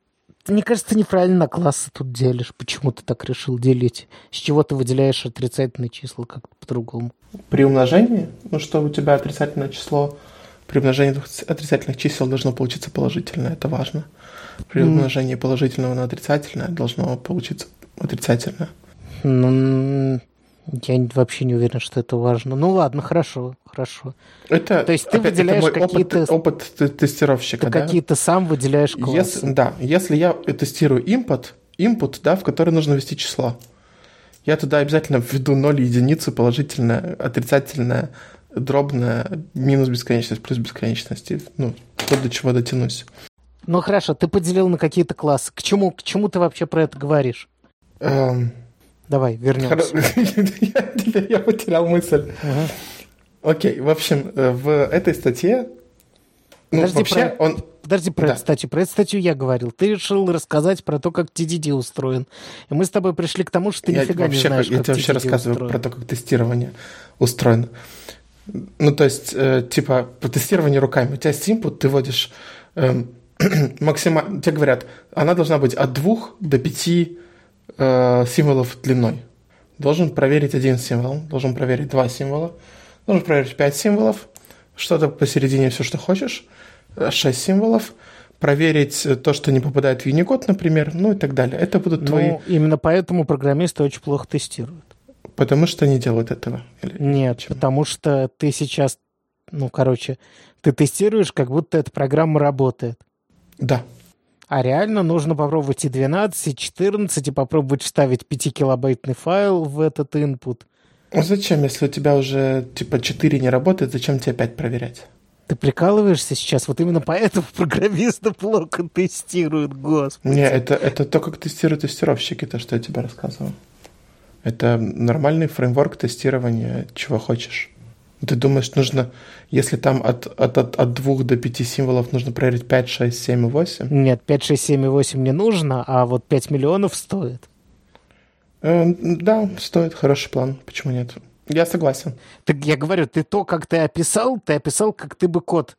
Speaker 1: Мне кажется, ты неправильно на классы тут делишь. Почему ты так решил делить? С чего ты выделяешь отрицательные числа как-то по-другому?
Speaker 2: При умножении, ну что у тебя отрицательное число, при умножении двух отрицательных чисел должно получиться положительное, это важно. При
Speaker 1: М.
Speaker 2: умножении положительного на отрицательное должно получиться отрицательное.
Speaker 1: Ну, я вообще не уверен, что это важно. Ну ладно, хорошо, хорошо.
Speaker 2: Это,
Speaker 1: То есть ты
Speaker 2: опять,
Speaker 1: выделяешь
Speaker 2: опыт,
Speaker 1: какие-то-
Speaker 2: опыт т- тестировщика,
Speaker 1: Ты
Speaker 2: да?
Speaker 1: какие-то сам выделяешь классы.
Speaker 2: Если, да, если я тестирую input, input, да, в который нужно ввести число, я туда обязательно введу 0 единицы, положительное, отрицательное, дробное, минус бесконечность, плюс бесконечность. И, Ну, вот до чего дотянусь.
Speaker 1: Ну хорошо, ты поделил на какие-то классы. К чему, к чему ты вообще про это говоришь?
Speaker 2: Эм,
Speaker 1: Давай, вернемся.
Speaker 2: я, я потерял мысль. Окей, в общем, э, в этой статье, ну,
Speaker 1: Подожди,
Speaker 2: вообще,
Speaker 1: про-
Speaker 2: он,
Speaker 1: Подожди про
Speaker 2: Да.
Speaker 1: эту статью. Про эту статью я говорил. Ты решил рассказать про то, как TDD устроен. И мы с тобой пришли к тому, что ты
Speaker 2: я
Speaker 1: нифига
Speaker 2: вообще,
Speaker 1: не знаешь,
Speaker 2: я
Speaker 1: как
Speaker 2: тебе вообще рассказываю
Speaker 1: устроен.
Speaker 2: про то, как тестирование устроено. Ну, то есть, э, типа, по тестированию руками. У тебя есть input, ты вводишь эм, максимально... Тебе говорят, она должна быть от двух до пяти э, символов длиной. Должен проверить один символ, должен проверить два символа, должен проверить пять символов, что-то посередине все, что хочешь, 6 символов, проверить то, что не попадает в Unicode, например, ну и так далее. Это будут
Speaker 1: Ну,
Speaker 2: твои...
Speaker 1: именно поэтому программисты очень плохо тестируют.
Speaker 2: Потому что не делают этого. Или-
Speaker 1: Нет,
Speaker 2: Почему?
Speaker 1: потому что ты сейчас, ну, короче, ты тестируешь, как будто эта программа работает.
Speaker 2: Да.
Speaker 1: А реально нужно попробовать и 12, и 14, и попробовать вставить 5-килобайтный файл в этот input.
Speaker 2: Ну зачем, если у тебя уже типа 4 не работает, зачем тебе опять проверять?
Speaker 1: Ты прикалываешься сейчас? Вот именно поэтому программисты плохо тестируют, господи.
Speaker 2: Не, это, это то, как тестируют тестировщики, то, что я тебе рассказывал. Это нормальный фреймворк тестирования, чего хочешь. Ты думаешь, нужно, если там от, от, от, от 2 до 5 символов нужно проверить 5, 6, 7 и 8?
Speaker 1: Нет, 5, 6, 7 и 8 не нужно, а вот 5 миллионов стоит.
Speaker 2: Э, да, стоит, хороший план, почему нет? Я согласен.
Speaker 1: Так я говорю, ты то, как ты описал, ты описал, как ты бы код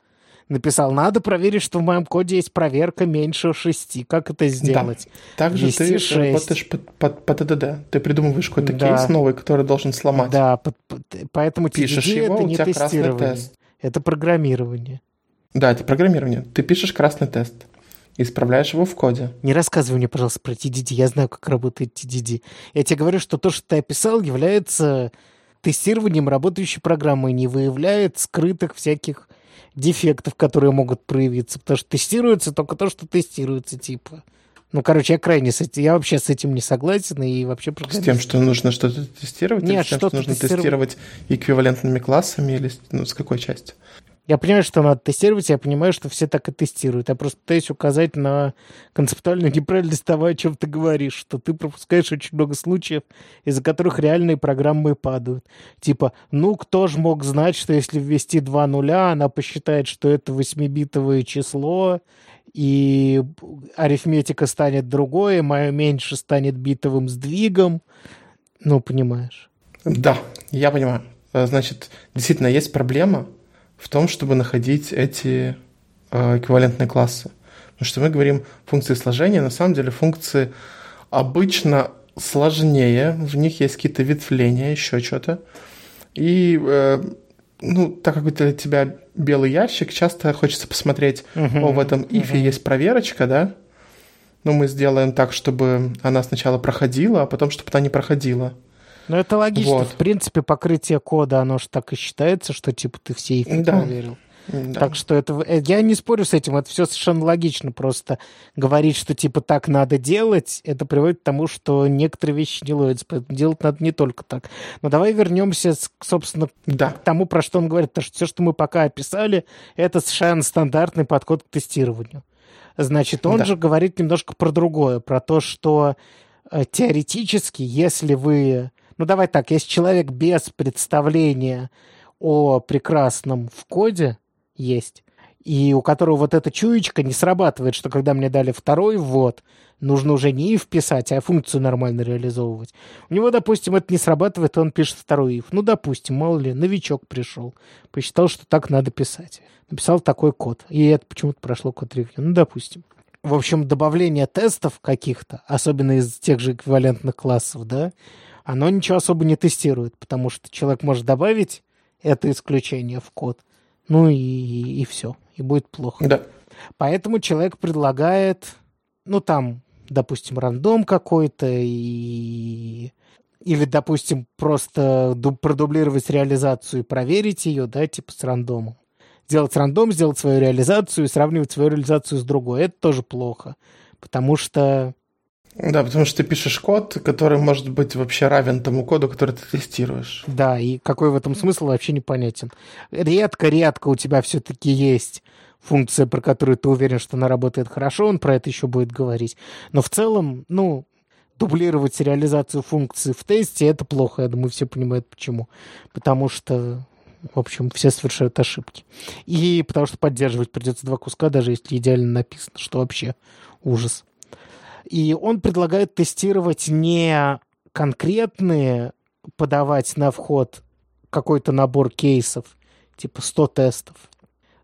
Speaker 1: написал. Надо проверить, что в моем коде есть проверка меньше 6. Как это сделать?
Speaker 2: Также
Speaker 1: Ввести
Speaker 2: ты
Speaker 1: шесть.
Speaker 2: работаешь по, по, по ТДД. Ты придумываешь какой-то
Speaker 1: Да.
Speaker 2: кейс новый, который должен сломать.
Speaker 1: Да, под- под- поэтому
Speaker 2: Пишешь
Speaker 1: TDD
Speaker 2: его,
Speaker 1: это не тестирование.
Speaker 2: тест.
Speaker 1: Это программирование.
Speaker 2: Да, это программирование. Ты пишешь красный тест, исправляешь его в коде.
Speaker 1: Не рассказывай мне, пожалуйста, про TDD. Я знаю, как работает TDD. Я тебе говорю, что то, что ты описал, является тестированием работающей программы и не выявляет скрытых всяких дефектов, которые могут проявиться. Потому что тестируется только то, что тестируется, типа. Ну, короче, я крайне с этим, я вообще с этим не согласен и вообще
Speaker 2: С тем, что нужно что-то тестировать, или
Speaker 1: Нет,
Speaker 2: с тем,
Speaker 1: что-то
Speaker 2: что нужно
Speaker 1: тестировать.
Speaker 2: эквивалентными классами, или ну, с какой части?
Speaker 1: Я понимаю, что надо тестировать, я понимаю, что все так и тестируют. Я просто пытаюсь указать на концептуальную неправильность того, о чем ты говоришь, что ты пропускаешь очень много случаев, из-за которых реальные программы падают. Типа, ну, кто же мог знать, что если ввести два нуля, она посчитает, что это восьмибитовое число, и арифметика станет другое, мое меньше станет битовым сдвигом. Ну, понимаешь.
Speaker 2: Да, я понимаю. Э, Значит, действительно, есть проблема в том, чтобы находить эти э, эквивалентные классы. Потому что мы говорим функции сложения, на самом деле функции обычно сложнее, в них есть какие-то ветвления, еще что-то. И, э, ну, так как для тебя белый ящик, часто хочется посмотреть, о, в этом ифе есть проверочка, да? Ну, мы сделаем так, чтобы она сначала проходила, а потом, чтобы она не проходила.
Speaker 1: Ну, это логично.
Speaker 2: Вот.
Speaker 1: В принципе, покрытие кода, оно же так и считается, что, типа, ты все их
Speaker 2: Да.
Speaker 1: проверил.
Speaker 2: Да.
Speaker 1: Так что это... э, Я не спорю с этим, это все совершенно логично. Просто говорить, что, типа, так надо делать, это приводит к тому, что некоторые вещи не ловятся. Поэтому делать надо не только так. Но давай вернемся, собственно,
Speaker 2: Да.
Speaker 1: к тому, про что он говорит. Потому что все, что мы пока описали, это совершенно стандартный подход к тестированию. Значит, он
Speaker 2: Да.
Speaker 1: же говорит немножко про другое, про то, что э, теоретически, если вы... Ну, давай так, если человек без представления о прекрасном в коде есть, и у которого вот эта чуечка не срабатывает, что когда мне дали второй ввод, нужно уже не if писать, а функцию нормально реализовывать. У него, допустим, это не срабатывает, он пишет второй if. Ну, допустим, мало ли, новичок пришел, посчитал, что так надо писать. Написал такой код, и это почему-то прошло код ревью. Ну, допустим. В общем, добавление тестов каких-то, особенно из тех же эквивалентных классов, да, оно ничего особо не тестирует, потому что человек может добавить это исключение в код, ну и, и все, и будет плохо.
Speaker 2: Да.
Speaker 1: Поэтому человек предлагает, ну там, допустим, рандом какой-то и или, допустим, просто ду- продублировать реализацию и проверить ее, да, типа с рандомом. Сделать рандом, сделать свою реализацию и сравнивать свою реализацию с другой. Это тоже плохо, потому что
Speaker 2: Да, потому что ты пишешь код, который может быть вообще равен тому коду, который ты тестируешь.
Speaker 1: Да, и какой в этом смысл вообще непонятен. Редко-редко у тебя все-таки есть функция, про которую ты уверен, что она работает хорошо, он про это еще будет говорить. Но в целом, ну, дублировать реализацию функции в тесте это плохо, я думаю, все понимают почему. Потому что, в общем, все совершают ошибки. И потому что поддерживать придется два куска, даже если идеально написано, что вообще ужас. И он предлагает тестировать не конкретные, подавать на вход какой-то набор кейсов, типа 100 тестов,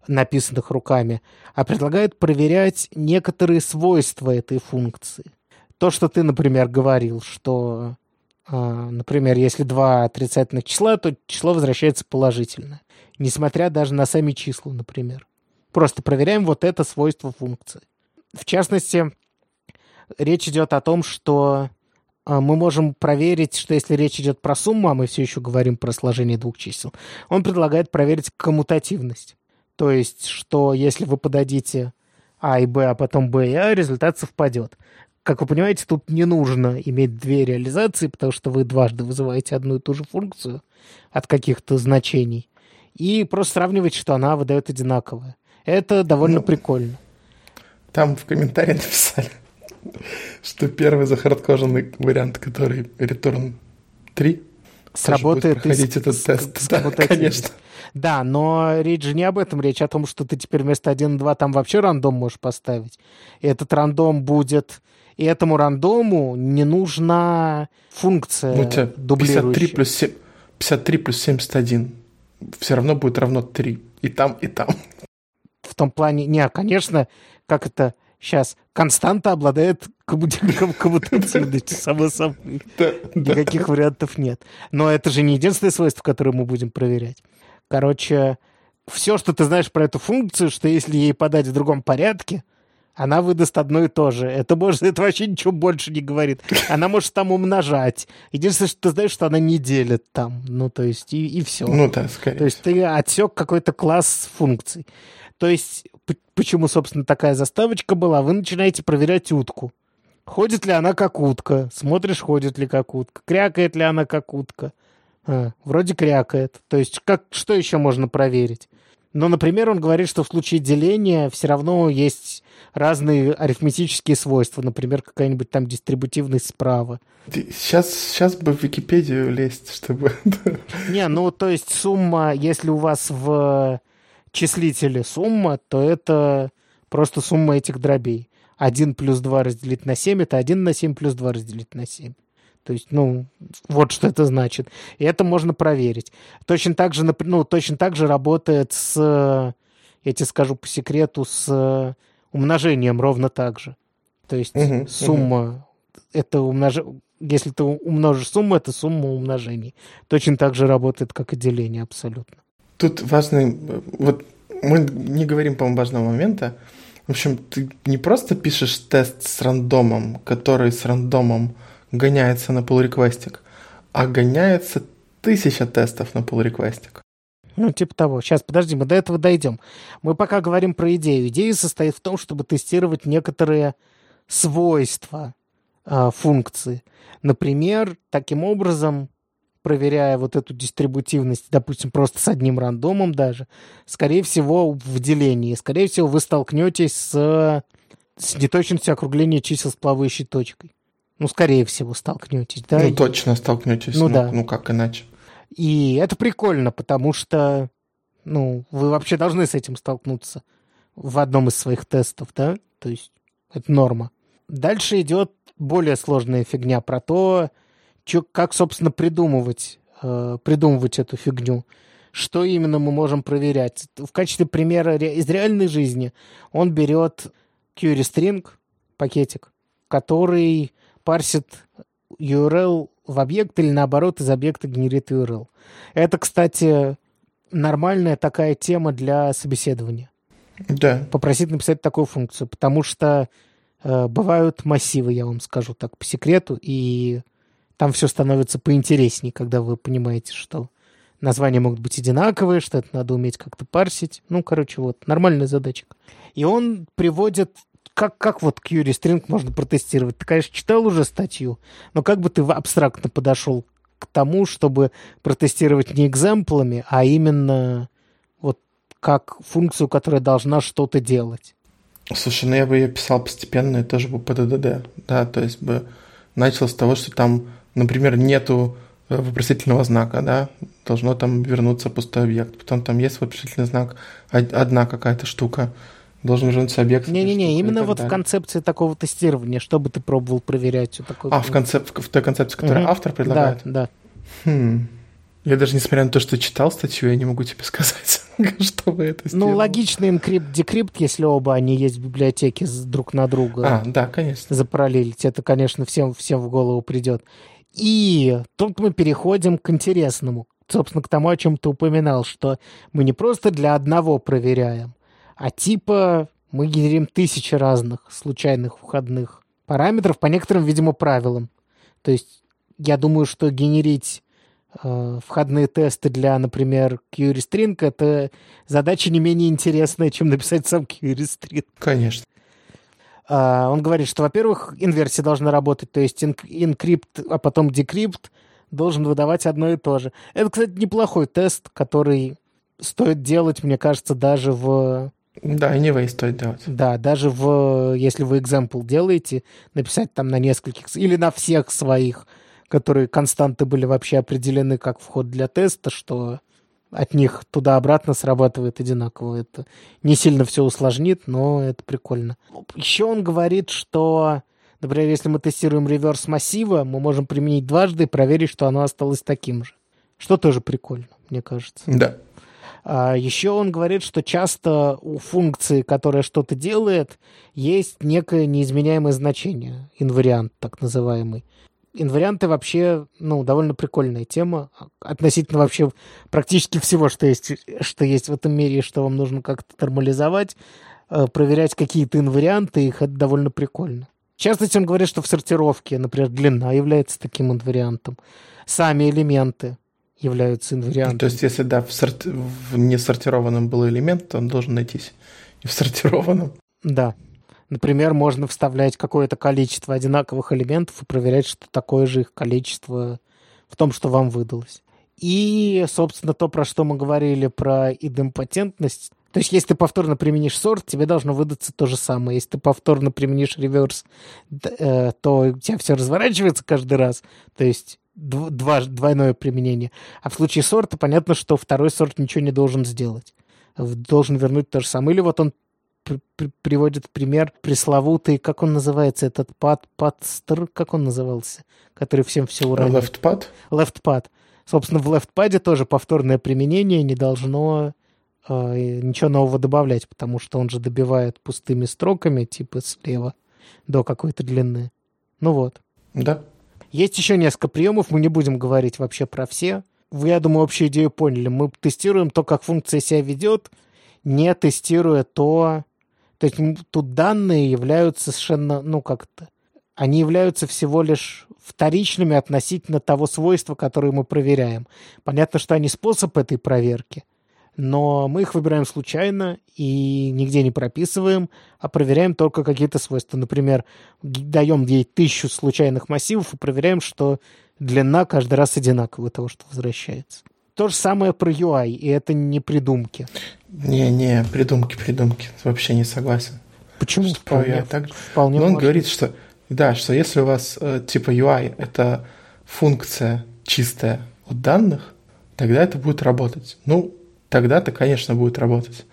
Speaker 1: написанных руками, а предлагает проверять некоторые свойства этой функции. То, что ты, например, говорил, что А, например, если два отрицательных числа, то число возвращается положительное. Несмотря даже на сами числа, например. Просто проверяем вот это свойство функции. В частности, речь идет о том, что а, мы можем проверить, что если речь идет про сумму, а мы все еще говорим про сложение двух чисел, он предлагает проверить коммутативность. То есть, что если вы подадите А и Б, а потом Б и А, результат совпадет. Как вы понимаете, тут не нужно иметь две реализации, потому что вы дважды вызываете одну и ту же функцию от каких-то значений. И просто сравнивать, что она выдает одинаковое. Это довольно ну, прикольно.
Speaker 2: Там в комментарии написали, что первый захардкоженный вариант, который Return 3,
Speaker 1: сработает
Speaker 2: проходить этот с, тест. С, да, конечно.
Speaker 1: Да, но речь же не об этом. Речь о том, что ты теперь вместо 1 и 2 там вообще рандом можешь поставить. И этот рандом будет... И этому рандому не нужна функция ну, у тебя 53
Speaker 2: плюс, 7, 53 плюс 71 все равно будет равно 3. И там, и там.
Speaker 1: В том плане... Не, конечно, как это сейчас константа обладает коммутативностью, само собой. Никаких вариантов нет. Но это же не единственное свойство, которое мы будем проверять. Короче, все, что ты знаешь про эту функцию, что если ей подать в другом порядке, она выдаст одно и то же. Это, может, это вообще ничего больше не говорит. Она может там умножать. Единственное, что ты знаешь, что она не делит там. Ну, то есть, и, и все.
Speaker 2: Ну да, скорее
Speaker 1: То есть ты отсек какой-то класс функций. То есть, почему, собственно, такая заставочка была? Вы начинаете проверять утку. Ходит ли она как утка? Смотришь, ходит ли как утка? Крякает ли она как утка? А, вроде крякает. То есть, как, что еще можно проверить? Но, например, он говорит, что в случае деления все равно есть разные арифметические свойства. Например, какая-нибудь там дистрибутивность справа.
Speaker 2: Сейчас, сейчас бы в Википедию лезть, чтобы...
Speaker 1: Не, ну, то есть сумма, если у вас в числителе сумма, то это просто сумма этих дробей. 1 плюс 2 разделить на 7 – это 1 на 7 плюс 2 разделить на 7. То есть, ну, вот что это значит. И это можно проверить. Точно так же, ну, точно так же работает с, я тебе скажу по секрету, с умножением ровно так же. То есть угу, сумма, угу. это умнож... если ты умножишь сумму, это сумма умножений. Точно так же работает, как и деление абсолютно.
Speaker 2: Тут важный, вот мы не говорим, по-моему, важного момента. В общем, ты не просто пишешь тест с рандомом, который с рандомом гоняется на pull реквестик а гоняется тысяча тестов на pull реквестик
Speaker 1: Ну, типа того. Сейчас, подожди, мы до этого дойдем. Мы пока говорим про идею. Идея состоит в том, чтобы тестировать некоторые свойства э, функции. Например, таким образом проверяя вот эту дистрибутивность, допустим, просто с одним рандомом даже, скорее всего, в делении, скорее всего, вы столкнетесь с, с неточностью округления чисел с плавающей точкой. Ну, скорее всего, столкнетесь, да?
Speaker 2: Ну, точно столкнетесь. Ну, ну да. Ну, как иначе?
Speaker 1: И это прикольно, потому что, ну, вы вообще должны с этим столкнуться в одном из своих тестов, да? То есть это норма. Дальше идет более сложная фигня про то, чё, как, собственно, придумывать, э, придумывать эту фигню. Что именно мы можем проверять? В качестве примера из реальной жизни он берет query string, пакетик, который парсит URL в объект или наоборот из объекта генерит URL. Это, кстати, нормальная такая тема для собеседования.
Speaker 2: Да.
Speaker 1: Попросить написать такую функцию, потому что э, бывают массивы, я вам скажу так по секрету, и там все становится поинтереснее, когда вы понимаете, что названия могут быть одинаковые, что это надо уметь как-то парсить. Ну, короче, вот, нормальная задачка. И он приводит как, как вот query string можно протестировать? Ты, конечно, читал уже статью, но как бы ты абстрактно подошел к тому, чтобы протестировать не экземплами, а именно вот как функцию, которая должна что-то делать?
Speaker 2: Слушай, ну я бы ее писал постепенно и тоже бы по ДДД. Да, то есть бы начал с того, что там например, нету э, вопросительного знака, да, должно там вернуться пустой объект. Потом там есть вопросительный знак, одна какая-то штука, должен вернуться объект.
Speaker 1: Не-не-не, именно вот далее. в концепции такого тестирования, что бы ты пробовал проверять? Все такое,
Speaker 2: а, в, концеп... в той концепции, которую угу. автор предлагает?
Speaker 1: Да, да.
Speaker 2: Хм. Я даже несмотря на то, что читал статью, я не могу тебе сказать, что вы это сделали.
Speaker 1: Ну, логичный encrypt-decrypt, если оба они есть в библиотеке друг на друга.
Speaker 2: А, да, конечно.
Speaker 1: запараллелить. Это, конечно, всем, всем в голову придет. И тут мы переходим к интересному. Собственно, к тому, о чем ты упоминал, что мы не просто для одного проверяем, а типа мы генерим тысячи разных случайных входных параметров по некоторым, видимо, правилам. То есть я думаю, что генерить э, входные тесты для, например, query string — это задача не менее интересная, чем написать сам query string.
Speaker 2: Конечно.
Speaker 1: А, Он говорит, что, во-первых, инверсия должна работать, то есть enc- encrypt, а потом decrypt должен выдавать одно и то же. Это, кстати, неплохой тест, который стоит делать, мне кажется, даже в...
Speaker 2: Да, anyway стоит делать.
Speaker 1: Да, даже в... Если вы example делаете, написать там на нескольких... Или на всех своих, которые константы были вообще определены как вход для теста, что от них туда-обратно срабатывает одинаково. Это не сильно все усложнит, но это прикольно. Еще он говорит, что, например, если мы тестируем реверс массива, мы можем применить дважды и проверить, что оно осталось таким же. Что тоже прикольно, мне кажется.
Speaker 2: Да.
Speaker 1: А еще он говорит, что часто у функции, которая что-то делает, есть некое неизменяемое значение, инвариант так называемый. Инварианты вообще, ну, довольно прикольная тема относительно вообще практически всего, что есть, что есть в этом мире, и что вам нужно как-то нормализовать, э, проверять какие-то инварианты, их это довольно прикольно. В частности, он говорит, что в сортировке, например, длина является таким инвариантом. Сами элементы являются инвариантами.
Speaker 2: То есть, если да, в, сорти- в несортированном был элемент, то он должен найтись и в сортированном.
Speaker 1: Да. Например, можно вставлять какое-то количество одинаковых элементов и проверять, что такое же их количество в том, что вам выдалось. И, собственно, то, про что мы говорили, про идемпотентность. То есть, если ты повторно применишь сорт, тебе должно выдаться то же самое. Если ты повторно применишь реверс, э, то у тебя все разворачивается каждый раз. То есть, дв- два, двойное применение. А в случае сорта понятно, что второй сорт ничего не должен сделать. В- Должен вернуть то же самое. Или вот он приводит пример пресловутый, как он называется, этот пад, падстр, как он назывался, который всем все уронил.
Speaker 2: LeftPad?
Speaker 1: LeftPad. Собственно, в LeftPad тоже повторное применение не должно э, ничего нового добавлять, потому что он же добивает пустыми строками, типа слева, до какой-то длины. Ну вот.
Speaker 2: Да.
Speaker 1: Есть еще несколько приемов, мы не будем говорить вообще про все. Вы, я думаю, общую идею поняли. Мы тестируем то, как функция себя ведет, не тестируя то... То есть тут данные являются совершенно, ну как-то... Они являются всего лишь вторичными относительно того свойства, которое мы проверяем. Понятно, что они способ этой проверки, но мы их выбираем случайно и нигде не прописываем, а проверяем только какие-то свойства. Например, даем ей тысячу случайных массивов и проверяем, что длина каждый раз одинаковая того, что возвращается. То же самое про UI, и это не придумки.
Speaker 2: Не-не, придумки, придумки. Вообще не согласен.
Speaker 1: Почему?
Speaker 2: Что
Speaker 1: Вполне-
Speaker 2: UI так
Speaker 1: вполне
Speaker 2: Но он
Speaker 1: можно.
Speaker 2: говорит, что да, что если у вас э, типа UI это функция чистая от данных, тогда это будет работать. Ну, тогда-то, конечно, будет работать.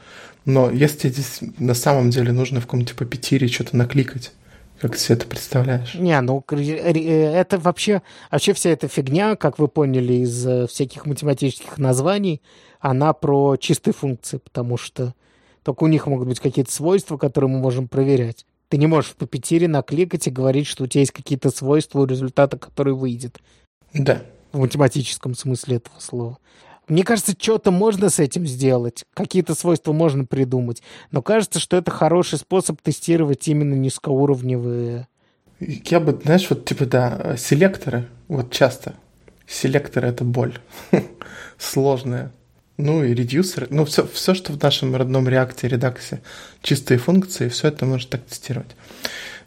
Speaker 2: Но если здесь на самом деле нужно в каком-то типа пятере что-то накликать, как ты себе это представляешь?
Speaker 1: Не, ну ре- э, это вообще, вообще вся эта фигня, как вы поняли из э, всяких математических названий, она про чистые функции, потому что только у них могут быть какие-то свойства, которые мы можем проверять. Ты не можешь в папетире накликать и говорить, что у тебя есть какие-то свойства у результата, который выйдет.
Speaker 2: Да.
Speaker 1: В математическом смысле этого слова. Мне кажется, что-то можно с этим сделать, какие-то свойства можно придумать, но кажется, что это хороший способ тестировать именно низкоуровневые
Speaker 2: Я бы, знаешь, вот типа, да, селекторы, вот часто. Селекторы — это боль. Сложная. Ну и редюсеры. Ну, все, все, что в нашем родном реакте, редаксе, чистые функции, все это можно так тестировать.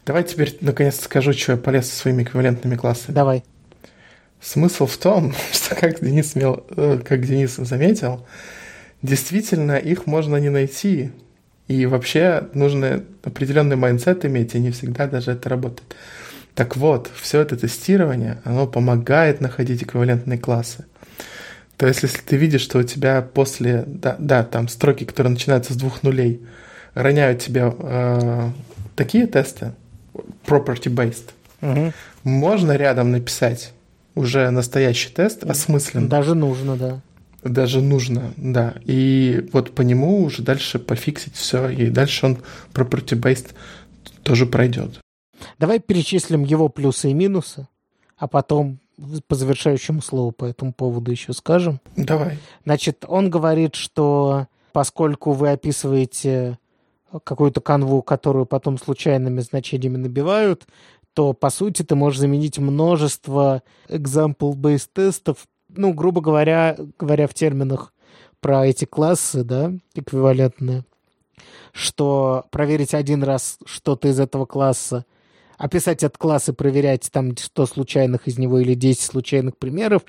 Speaker 2: Давай теперь наконец скажу, что я полез со своими эквивалентными классами.
Speaker 1: Давай.
Speaker 2: Смысл в том, что, как Денис, имел, э, как Денис заметил, действительно их можно не найти. И вообще нужно определенный mindset иметь, и не всегда даже это работает. Так вот, все это тестирование, оно помогает находить эквивалентные классы. То есть, если ты видишь, что у тебя после, да, да там строки, которые начинаются с двух нулей, роняют тебе э, такие тесты, property-based,
Speaker 1: Мгм.
Speaker 2: можно рядом написать уже настоящий тест, осмысленный.
Speaker 1: Даже нужно, да.
Speaker 2: Даже нужно, да. И вот по нему уже дальше пофиксить все, и дальше он property-based тоже пройдет.
Speaker 1: Давай перечислим его плюсы и минусы, а потом по завершающему слову по этому поводу еще скажем.
Speaker 2: Давай.
Speaker 1: Значит, он говорит, что поскольку вы описываете какую-то канву, которую потом случайными значениями набивают, то, по сути, ты можешь заменить множество example-based тестов, ну, грубо говоря, говоря в терминах про эти классы, да, эквивалентные, что проверить один раз что-то из этого класса, описать этот класс и проверять там 100 случайных из него или 10 случайных примеров,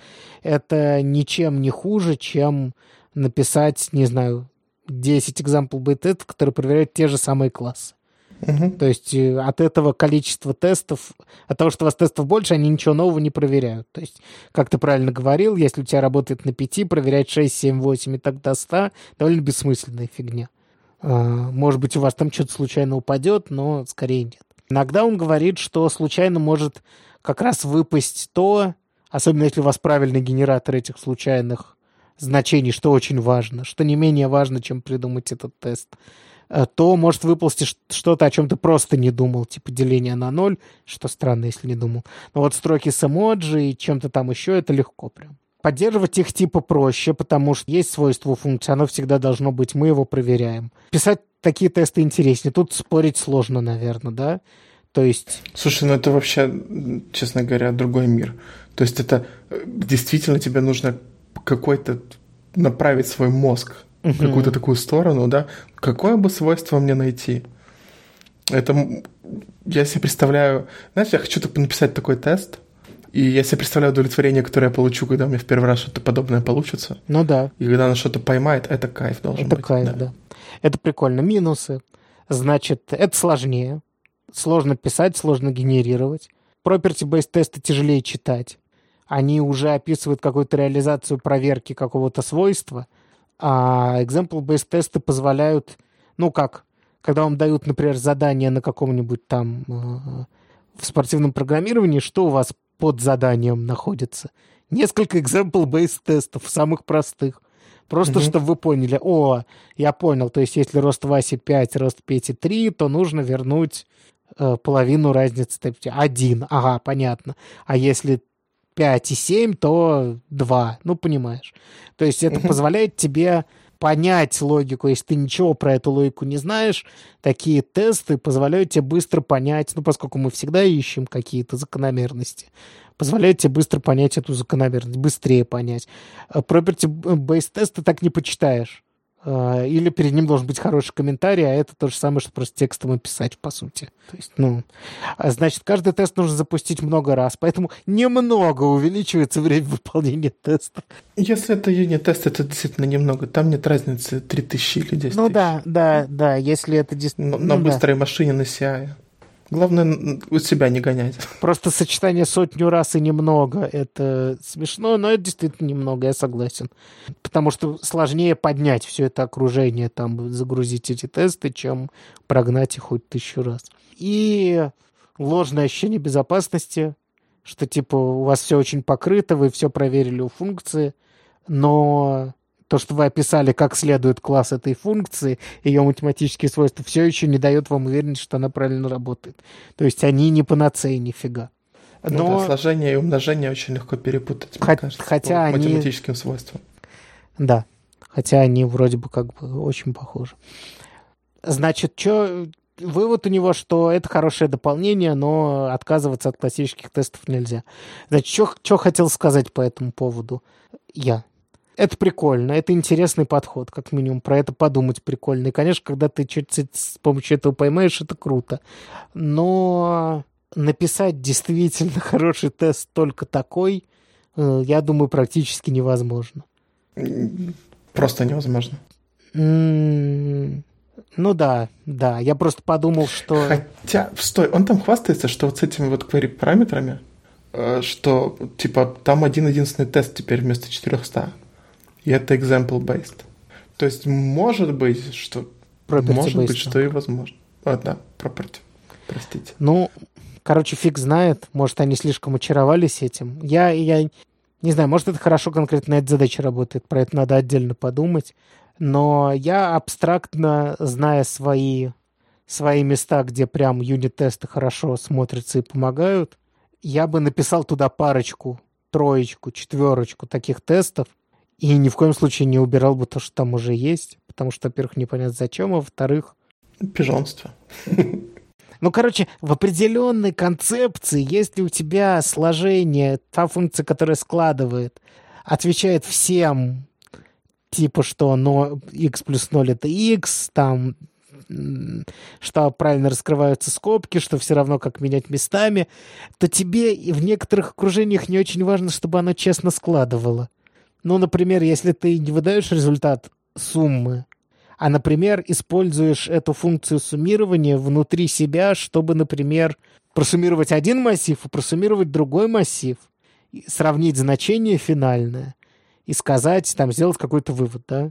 Speaker 1: это ничем не хуже, чем написать, не знаю, 10 example based тестов, которые проверяют те же самые классы.
Speaker 2: Угу.
Speaker 1: То есть э, от этого количества тестов, от того, что у вас тестов больше, они ничего нового не проверяют. То есть, как ты правильно говорил, если у тебя работает на 5, проверять 6, 7, 8 и так до 100, довольно бессмысленная фигня. А, может быть, у вас там что-то случайно упадет, но скорее нет. Иногда он говорит, что случайно может как раз выпасть то, особенно если у вас правильный генератор этих случайных значений, что очень важно, что не менее важно, чем придумать этот тест, то может выползти что-то, о чем ты просто не думал, типа деление на ноль, что странно, если не думал. Но вот строки с эмоджи и чем-то там еще, это легко прям. Поддерживать их типа проще, потому что есть свойство функции, оно всегда должно быть, мы его проверяем. Писать такие тесты интереснее. Тут спорить сложно, наверное, да? То есть...
Speaker 2: Слушай, ну это вообще, честно говоря, другой мир. То есть это э, действительно тебе нужно какой-то направить свой мозг в какую-то такую сторону, да? Какое бы свойство мне найти? Это я себе представляю... Знаешь, я хочу написать такой тест, и я себе представляю удовлетворение, которое я получу, когда у меня в первый раз что-то подобное получится.
Speaker 1: Ну да.
Speaker 2: И когда она что-то поймает, это кайф должен
Speaker 1: это
Speaker 2: быть.
Speaker 1: кайф, да. да. Это прикольно. Минусы. Значит, это сложнее. Сложно писать, сложно генерировать. Property-based тесты тяжелее читать. Они уже описывают какую-то реализацию проверки какого-то свойства, а example-based тесты позволяют, ну как, когда вам дают, например, задание на каком-нибудь там э, в спортивном программировании, что у вас под заданием находится? Несколько example-based тестов, самых простых. Просто, mm-hmm. чтобы вы поняли, о, я понял, то есть если рост Васи 5, рост Пети 3, то нужно вернуть э, половину разницы. Один, ага, понятно. А если 5 и 7, то 2. Ну, понимаешь. То есть это позволяет тебе понять логику. Если ты ничего про эту логику не знаешь, такие тесты позволяют тебе быстро понять, ну, поскольку мы всегда ищем какие-то закономерности, позволяют тебе быстро понять эту закономерность, быстрее понять. Э, property-based тесты так не почитаешь. Э, или перед ним должен быть хороший комментарий, а это то же самое, что просто текстом описать, по сути. То есть, ну, а значит, каждый тест нужно запустить много раз, поэтому немного увеличивается время выполнения тестов.
Speaker 2: Если это юнит-тест, это действительно немного. Там нет разницы 3000 или 10
Speaker 1: Ну да, да, да, если это действительно...
Speaker 2: На, ну, на быстрой да. машине на CI. Главное, у себя не гонять.
Speaker 1: Просто сочетание сотню раз и немного — это смешно, но это действительно немного, я согласен. Потому что сложнее поднять все это окружение, там, загрузить эти тесты, чем прогнать их хоть тысячу раз. И ложное ощущение безопасности, что, типа, у вас все очень покрыто, вы все проверили у функции, но то, что вы описали, как следует класс этой функции, ее математические свойства, все еще не дает вам уверенность, что она правильно работает. То есть они не панацеи нифига.
Speaker 2: Но... Ну, да, сложение и умножение очень легко перепутать, мне Хот- кажется, хотя по они... математическим свойствам.
Speaker 1: Да, хотя они вроде бы как бы очень похожи. Значит, что вывод у него, что это хорошее дополнение, но отказываться от классических тестов нельзя. Значит, что хотел сказать по этому поводу я? Это прикольно, это интересный подход, как минимум, про это подумать прикольно. И, конечно, когда ты что-то с помощью этого поймаешь, это круто. Но написать действительно хороший тест только такой, э, я думаю, практически невозможно.
Speaker 2: Просто невозможно.
Speaker 1: ну да, да. Я просто подумал, что...
Speaker 2: Хотя, стой, он там хвастается, что вот с этими вот query параметрами, э, что типа там один единственный тест теперь вместо 400. И это example-based. То есть может быть, что... Property может быть, что и возможно. А, да, property. Простите.
Speaker 1: Ну, Короче, фиг знает. Может, они слишком очаровались этим. Я, я не знаю, может, это хорошо конкретно на этой задаче работает. Про это надо отдельно подумать. Но я абстрактно, зная свои, свои места, где прям юнит-тесты хорошо смотрятся и помогают, я бы написал туда парочку, троечку, четверочку таких тестов, и ни в коем случае не убирал бы то, что там уже есть, потому что, во-первых, непонятно зачем, а во-вторых...
Speaker 2: Пижонство.
Speaker 1: Ну, короче, в определенной концепции, если у тебя сложение, та функция, которая складывает, отвечает всем, типа что но x плюс 0 это x, там что правильно раскрываются скобки, что все равно как менять местами, то тебе в некоторых окружениях не очень важно, чтобы оно честно складывало. Ну, например, если ты не выдаешь результат суммы, а, например, используешь эту функцию суммирования внутри себя, чтобы, например, просуммировать один массив и просуммировать другой массив, сравнить значение финальное и сказать, там, сделать какой-то вывод, да?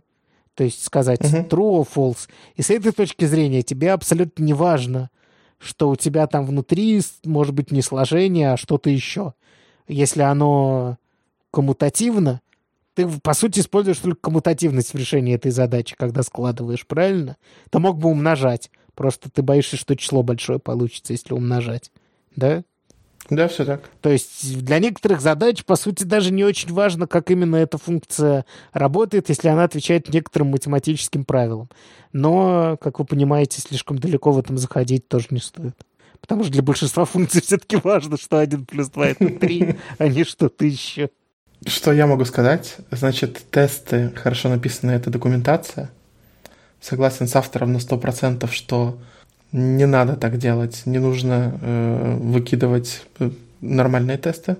Speaker 1: То есть сказать uh-huh. true or false. И с этой точки зрения тебе абсолютно не важно, что у тебя там внутри может быть не сложение, а что-то еще. Если оно коммутативно, ты, по сути, используешь только коммутативность в решении этой задачи, когда складываешь, правильно? Ты мог бы умножать. Просто ты боишься, что число большое получится, если умножать. Да?
Speaker 2: Да, все так.
Speaker 1: То есть для некоторых задач, по сути, даже не очень важно, как именно эта функция работает, если она отвечает некоторым математическим правилам. Но, как вы понимаете, слишком далеко в этом заходить тоже не стоит. Потому что для большинства функций все-таки важно, что 1 плюс 2 это 3, а не что-то еще.
Speaker 2: Что я могу сказать? Значит, тесты, хорошо написанная эта документация. Согласен с автором на 100%, что не надо так делать, не нужно э, выкидывать э, нормальные тесты.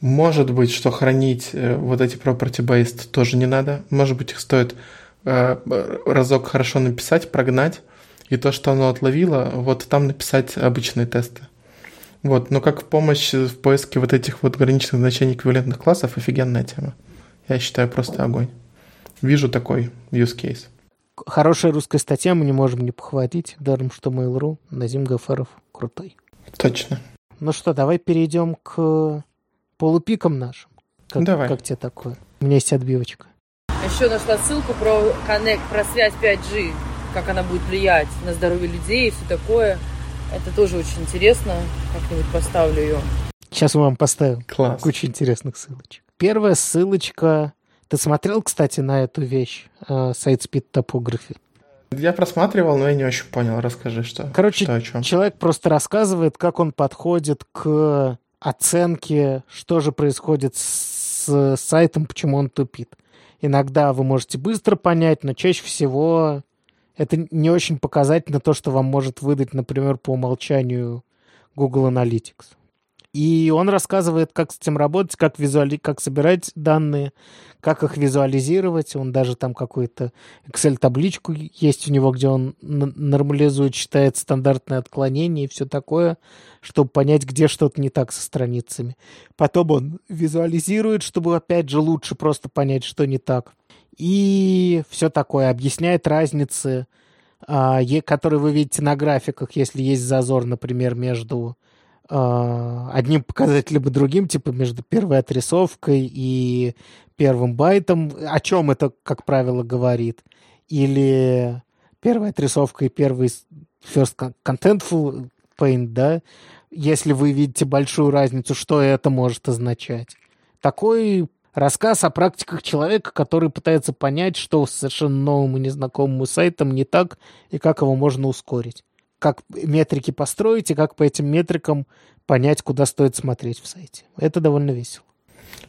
Speaker 2: Может быть, что хранить э, вот эти property-based тоже не надо. Может быть, их стоит э, разок хорошо написать, прогнать, и то, что оно отловило, вот там написать обычные тесты. Вот, но как в помощь в поиске вот этих вот граничных значений эквивалентных классов офигенная тема. Я считаю просто огонь. Вижу такой use case.
Speaker 1: Хорошая русская статья, мы не можем не похватить. Даром, что Mail.ru, Назим Гафаров крутой.
Speaker 2: Точно.
Speaker 1: Ну что, давай перейдем к полупикам нашим. Как,
Speaker 2: давай.
Speaker 1: Как тебе такое? У меня есть отбивочка.
Speaker 8: Еще нашла ссылку про Connect, про связь 5G, как она будет влиять на здоровье людей и все такое. Это тоже очень интересно. Как-нибудь поставлю ее.
Speaker 1: Сейчас мы вам поставим.
Speaker 2: Класс.
Speaker 1: Кучу интересных ссылочек. Первая ссылочка. Ты смотрел, кстати, на эту вещь? Э, сайт Speed Topography.
Speaker 2: Я просматривал, но я не очень понял. Расскажи, что.
Speaker 1: Короче,
Speaker 2: что, о чем.
Speaker 1: человек просто рассказывает, как он подходит к оценке, что же происходит с сайтом, почему он тупит. Иногда вы можете быстро понять, но чаще всего это не очень показательно то, что вам может выдать, например, по умолчанию Google Analytics. И он рассказывает, как с этим работать, как, визуали... как собирать данные, как их визуализировать. Он даже там какую-то Excel-табличку есть у него, где он нормализует, считает стандартные отклонения и все такое, чтобы понять, где что-то не так со страницами. Потом он визуализирует, чтобы, опять же, лучше просто понять, что не так. И все такое. Объясняет разницы, а, которые вы видите на графиках, если есть зазор, например, между а, одним показателем и другим, типа между первой отрисовкой и первым байтом, о чем это, как правило, говорит. Или первая отрисовка и первый first contentful paint, да, если вы видите большую разницу, что это может означать. Такой рассказ о практиках человека, который пытается понять, что с совершенно новым и незнакомым сайтом не так, и как его можно ускорить как метрики построить и как по этим метрикам понять, куда стоит смотреть в сайте. Это довольно весело.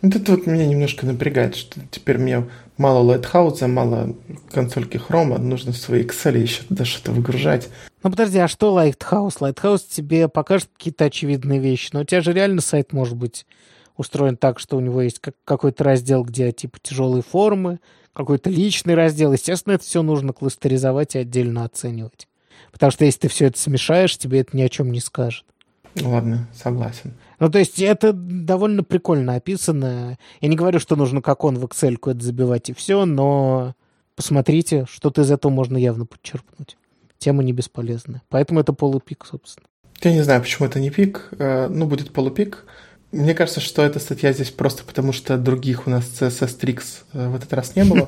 Speaker 2: Вот это вот меня немножко напрягает, что теперь мне мало лайтхауза, мало консольки хрома, нужно в свои Excel еще туда что-то выгружать.
Speaker 1: Ну подожди, а что Lighthouse? Lighthouse тебе покажет какие-то очевидные вещи, но у тебя же реально сайт может быть устроен так, что у него есть какой-то раздел, где типа тяжелые формы, какой-то личный раздел. Естественно, это все нужно кластеризовать и отдельно оценивать. Потому что если ты все это смешаешь, тебе это ни о чем не скажет.
Speaker 2: Ладно, согласен.
Speaker 1: Ну, то есть это довольно прикольно описано. Я не говорю, что нужно как он в Excel это забивать и все, но посмотрите, что-то из этого можно явно подчеркнуть. Тема не бесполезная. Поэтому это полупик, собственно.
Speaker 2: Я не знаю, почему это не пик, э, ну, будет полупик. Мне кажется, что эта статья здесь просто потому, что других у нас CSS Tricks э, в этот раз не было.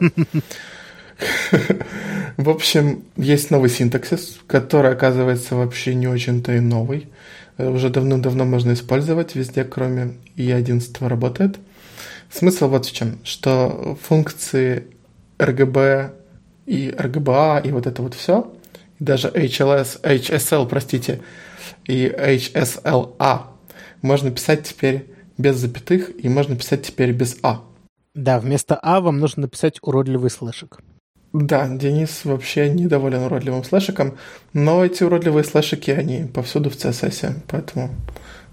Speaker 2: В общем, есть новый синтаксис, который оказывается вообще не очень-то и новый. Э, уже давно-давно можно использовать везде, кроме И11 работает. Смысл вот в чем, что функции RGB и RGBA и вот это вот все, и даже HLS, HSL, простите, и HSLA можно писать теперь без запятых, и можно писать теперь без А.
Speaker 1: Да, вместо А вам нужно написать уродливый слэшик.
Speaker 2: Да, Денис вообще недоволен уродливым слэшиком, но эти уродливые слэшики, они повсюду в CSS, поэтому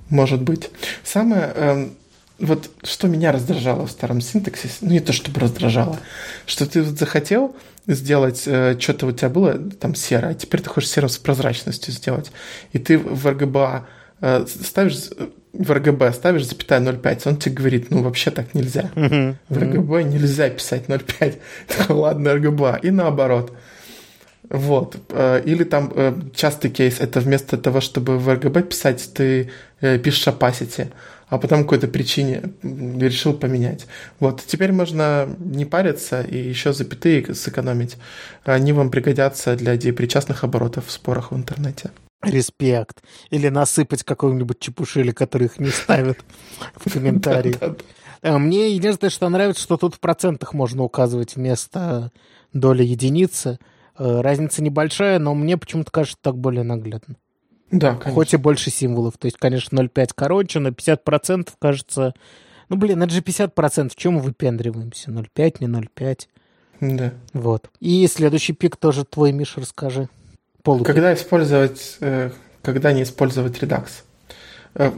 Speaker 2: может быть. Самое, э, вот что меня раздражало в старом синтаксисе, ну не то чтобы раздражало, что ты вот захотел сделать, э, что-то у тебя было там серое, а теперь ты хочешь серым с прозрачностью сделать, и ты в RGBA э, ставишь в RGB ставишь запятая 0,5, он тебе говорит, ну вообще так нельзя. Uh-huh. В RGB нельзя писать 0,5. Ладно, RGB. И наоборот. Вот. Э, или там э, частый кейс, это вместо того, чтобы в RGB писать, ты э, пишешь opacity, а потом какой-то причине решил поменять. Вот. Теперь можно не париться и еще запятые сэкономить. Они вам пригодятся для причастных оборотов в спорах в интернете
Speaker 1: респект. Или насыпать какого-нибудь чепушили, который их не ставят в комментарии. Э, мне единственное, что нравится, что тут в процентах можно указывать вместо доли единицы. Э, разница небольшая, но мне почему-то кажется так более наглядно.
Speaker 2: Да, конечно.
Speaker 1: Хоть и больше символов. То есть, конечно, 0,5 короче, но 50% кажется... Ну, блин, это же 50%. В чем мы выпендриваемся? 0,5, не 0,5.
Speaker 2: Да.
Speaker 1: Вот. И следующий пик тоже твой, Миша, расскажи.
Speaker 2: Полупик. Когда использовать, э, когда не использовать Redux? Э,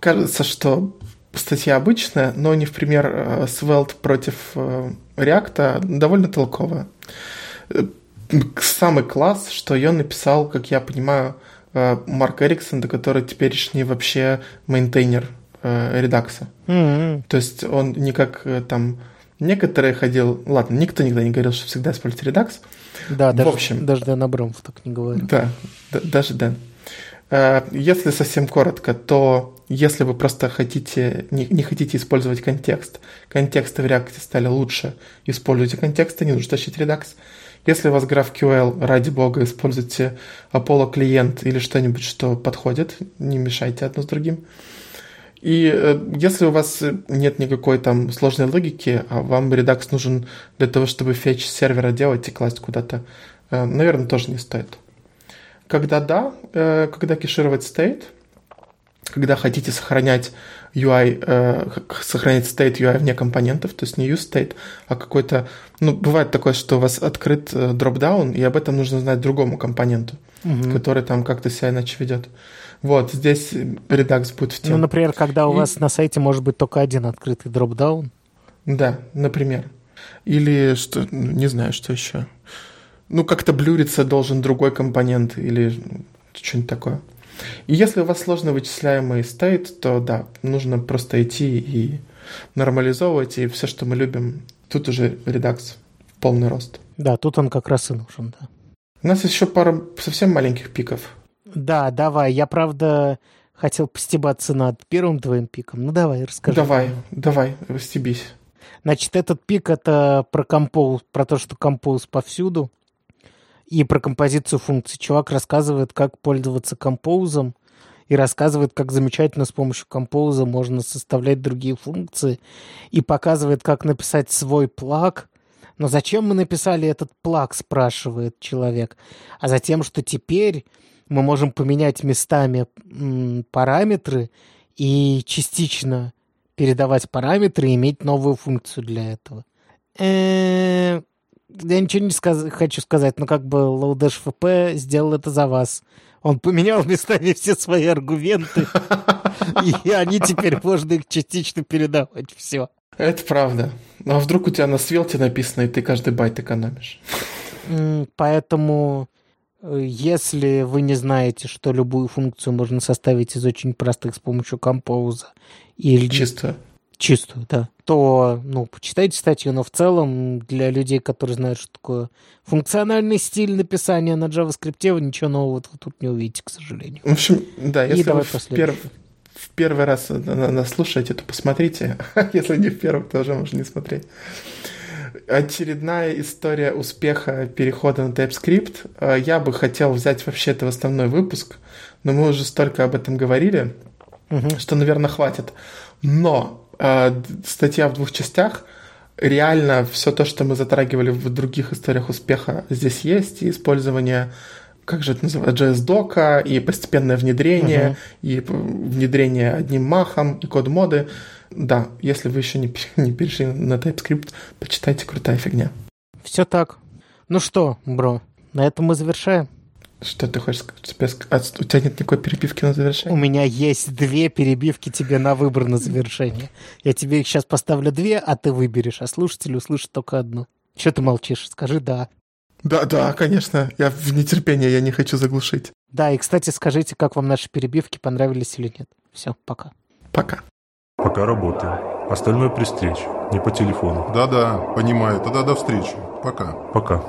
Speaker 2: кажется, что статья обычная, но не в пример э, Svelte против React довольно толковая. Самый класс, что ее написал, как я понимаю, Марк Эриксон, который теперешний вообще maintainer Redux а. Mm-hmm. То есть он не как там некоторые ходил... Ладно, никто никогда не говорил, что всегда используйте Redux.
Speaker 1: Да, в даже, общем, даже Дэн Абрамов так не говорит.
Speaker 2: Да, да даже Дэн. Э, если совсем коротко, то если вы просто хотите, не, не хотите использовать контекст, контексты в React стали лучше, используйте контексты, не нужно тащить Redux. Если у вас GraphQL, ради бога, используйте Apollo клиент или что-нибудь, что подходит, не мешайте одно с другим. И э, если у вас нет никакой там сложной логики, а вам Redux нужен для того, чтобы фетч сервера делать и класть куда-то, э, наверное, тоже не стоит. Когда да, э, когда кешировать state, когда хотите сохранять UI, э, сохранять state UI вне компонентов, то есть не use state, а какой-то, ну, бывает такое, что у вас открыт э, dropdown, и об этом нужно знать другому компоненту, угу. который там как-то себя иначе ведет. Вот, здесь Redux будет в тему.
Speaker 1: Ну, например, когда у и... вас на сайте может быть только один открытый дропдаун.
Speaker 2: Да, например. Или что, не знаю, что еще. Ну, как-то блюриться должен другой компонент или что-нибудь такое. И если у вас сложно вычисляемый стейт, то да, нужно просто идти и нормализовывать, и все, что мы любим, тут уже редакс в полный рост.
Speaker 1: Да, тут он как раз и нужен, да.
Speaker 2: У нас еще пара совсем маленьких пиков.
Speaker 1: Да, давай. Я, правда, хотел постебаться над первым твоим пиком. Ну, давай, расскажи.
Speaker 2: Давай, давай, стебись.
Speaker 1: Значит, этот пик — это про компоуз, про то, что компоуз повсюду, и про композицию функций. Чувак рассказывает, как пользоваться компоузом, и рассказывает, как замечательно с помощью компоуза можно составлять другие функции, и показывает, как написать свой плаг. Но зачем мы написали этот плаг, спрашивает человек. А затем, что теперь мы можем поменять местами параметры и частично передавать параметры и иметь новую функцию для этого. Э, я ничего не хочу сказать, но как бы FP сделал это за вас. Он поменял местами все свои аргументы, и они теперь можно их частично передавать. Все.
Speaker 2: Это правда. Ну, а вдруг у тебя на свелте написано, и ты каждый байт экономишь?
Speaker 1: Поэтому если вы не знаете, что любую функцию можно составить из очень простых с помощью композа,
Speaker 2: или чисто
Speaker 1: чистую, да, то, ну, почитайте статью, но в целом для людей, которые знают, что такое функциональный стиль написания на JavaScript, вы ничего нового тут не увидите, к сожалению.
Speaker 2: В общем, да,
Speaker 1: И
Speaker 2: если
Speaker 1: давай
Speaker 2: вы в,
Speaker 1: последующий.
Speaker 2: В первый раз на- нас слушаете, то посмотрите. Если не в первый, то уже можно не смотреть. Очередная история успеха перехода на TypeScript. Э, Я бы хотел взять вообще это в основной выпуск, но мы уже столько об этом говорили, что, наверное, хватит. Но э, статья в двух частях. Реально все то, что мы затрагивали в других историях успеха, здесь есть. И использование, как же это называется, JS-дока, и постепенное внедрение, и п- внедрение одним махом, и код-моды. Да, если вы еще не, не перешли на TypeScript, почитайте, крутая фигня.
Speaker 1: Все так. Ну что, бро, на этом мы завершаем.
Speaker 2: Что ты хочешь сказать? А У тебя нет никакой перебивки на
Speaker 1: У
Speaker 2: завершение?
Speaker 1: меня есть две перебивки тебе на выбор на завершение. Я тебе их сейчас поставлю две, а ты выберешь, а слушатели услышат только одну. Че ты молчишь? Скажи «да».
Speaker 2: Да, да, конечно. Я в нетерпении, я не хочу заглушить.
Speaker 1: Да, и, кстати, скажите, как вам наши перебивки, понравились или нет. Все, пока.
Speaker 2: Пока.
Speaker 9: Пока работаем. Остальное при встрече, не по телефону.
Speaker 10: Да-да, понимаю. Тогда до встречи. Пока.
Speaker 9: Пока.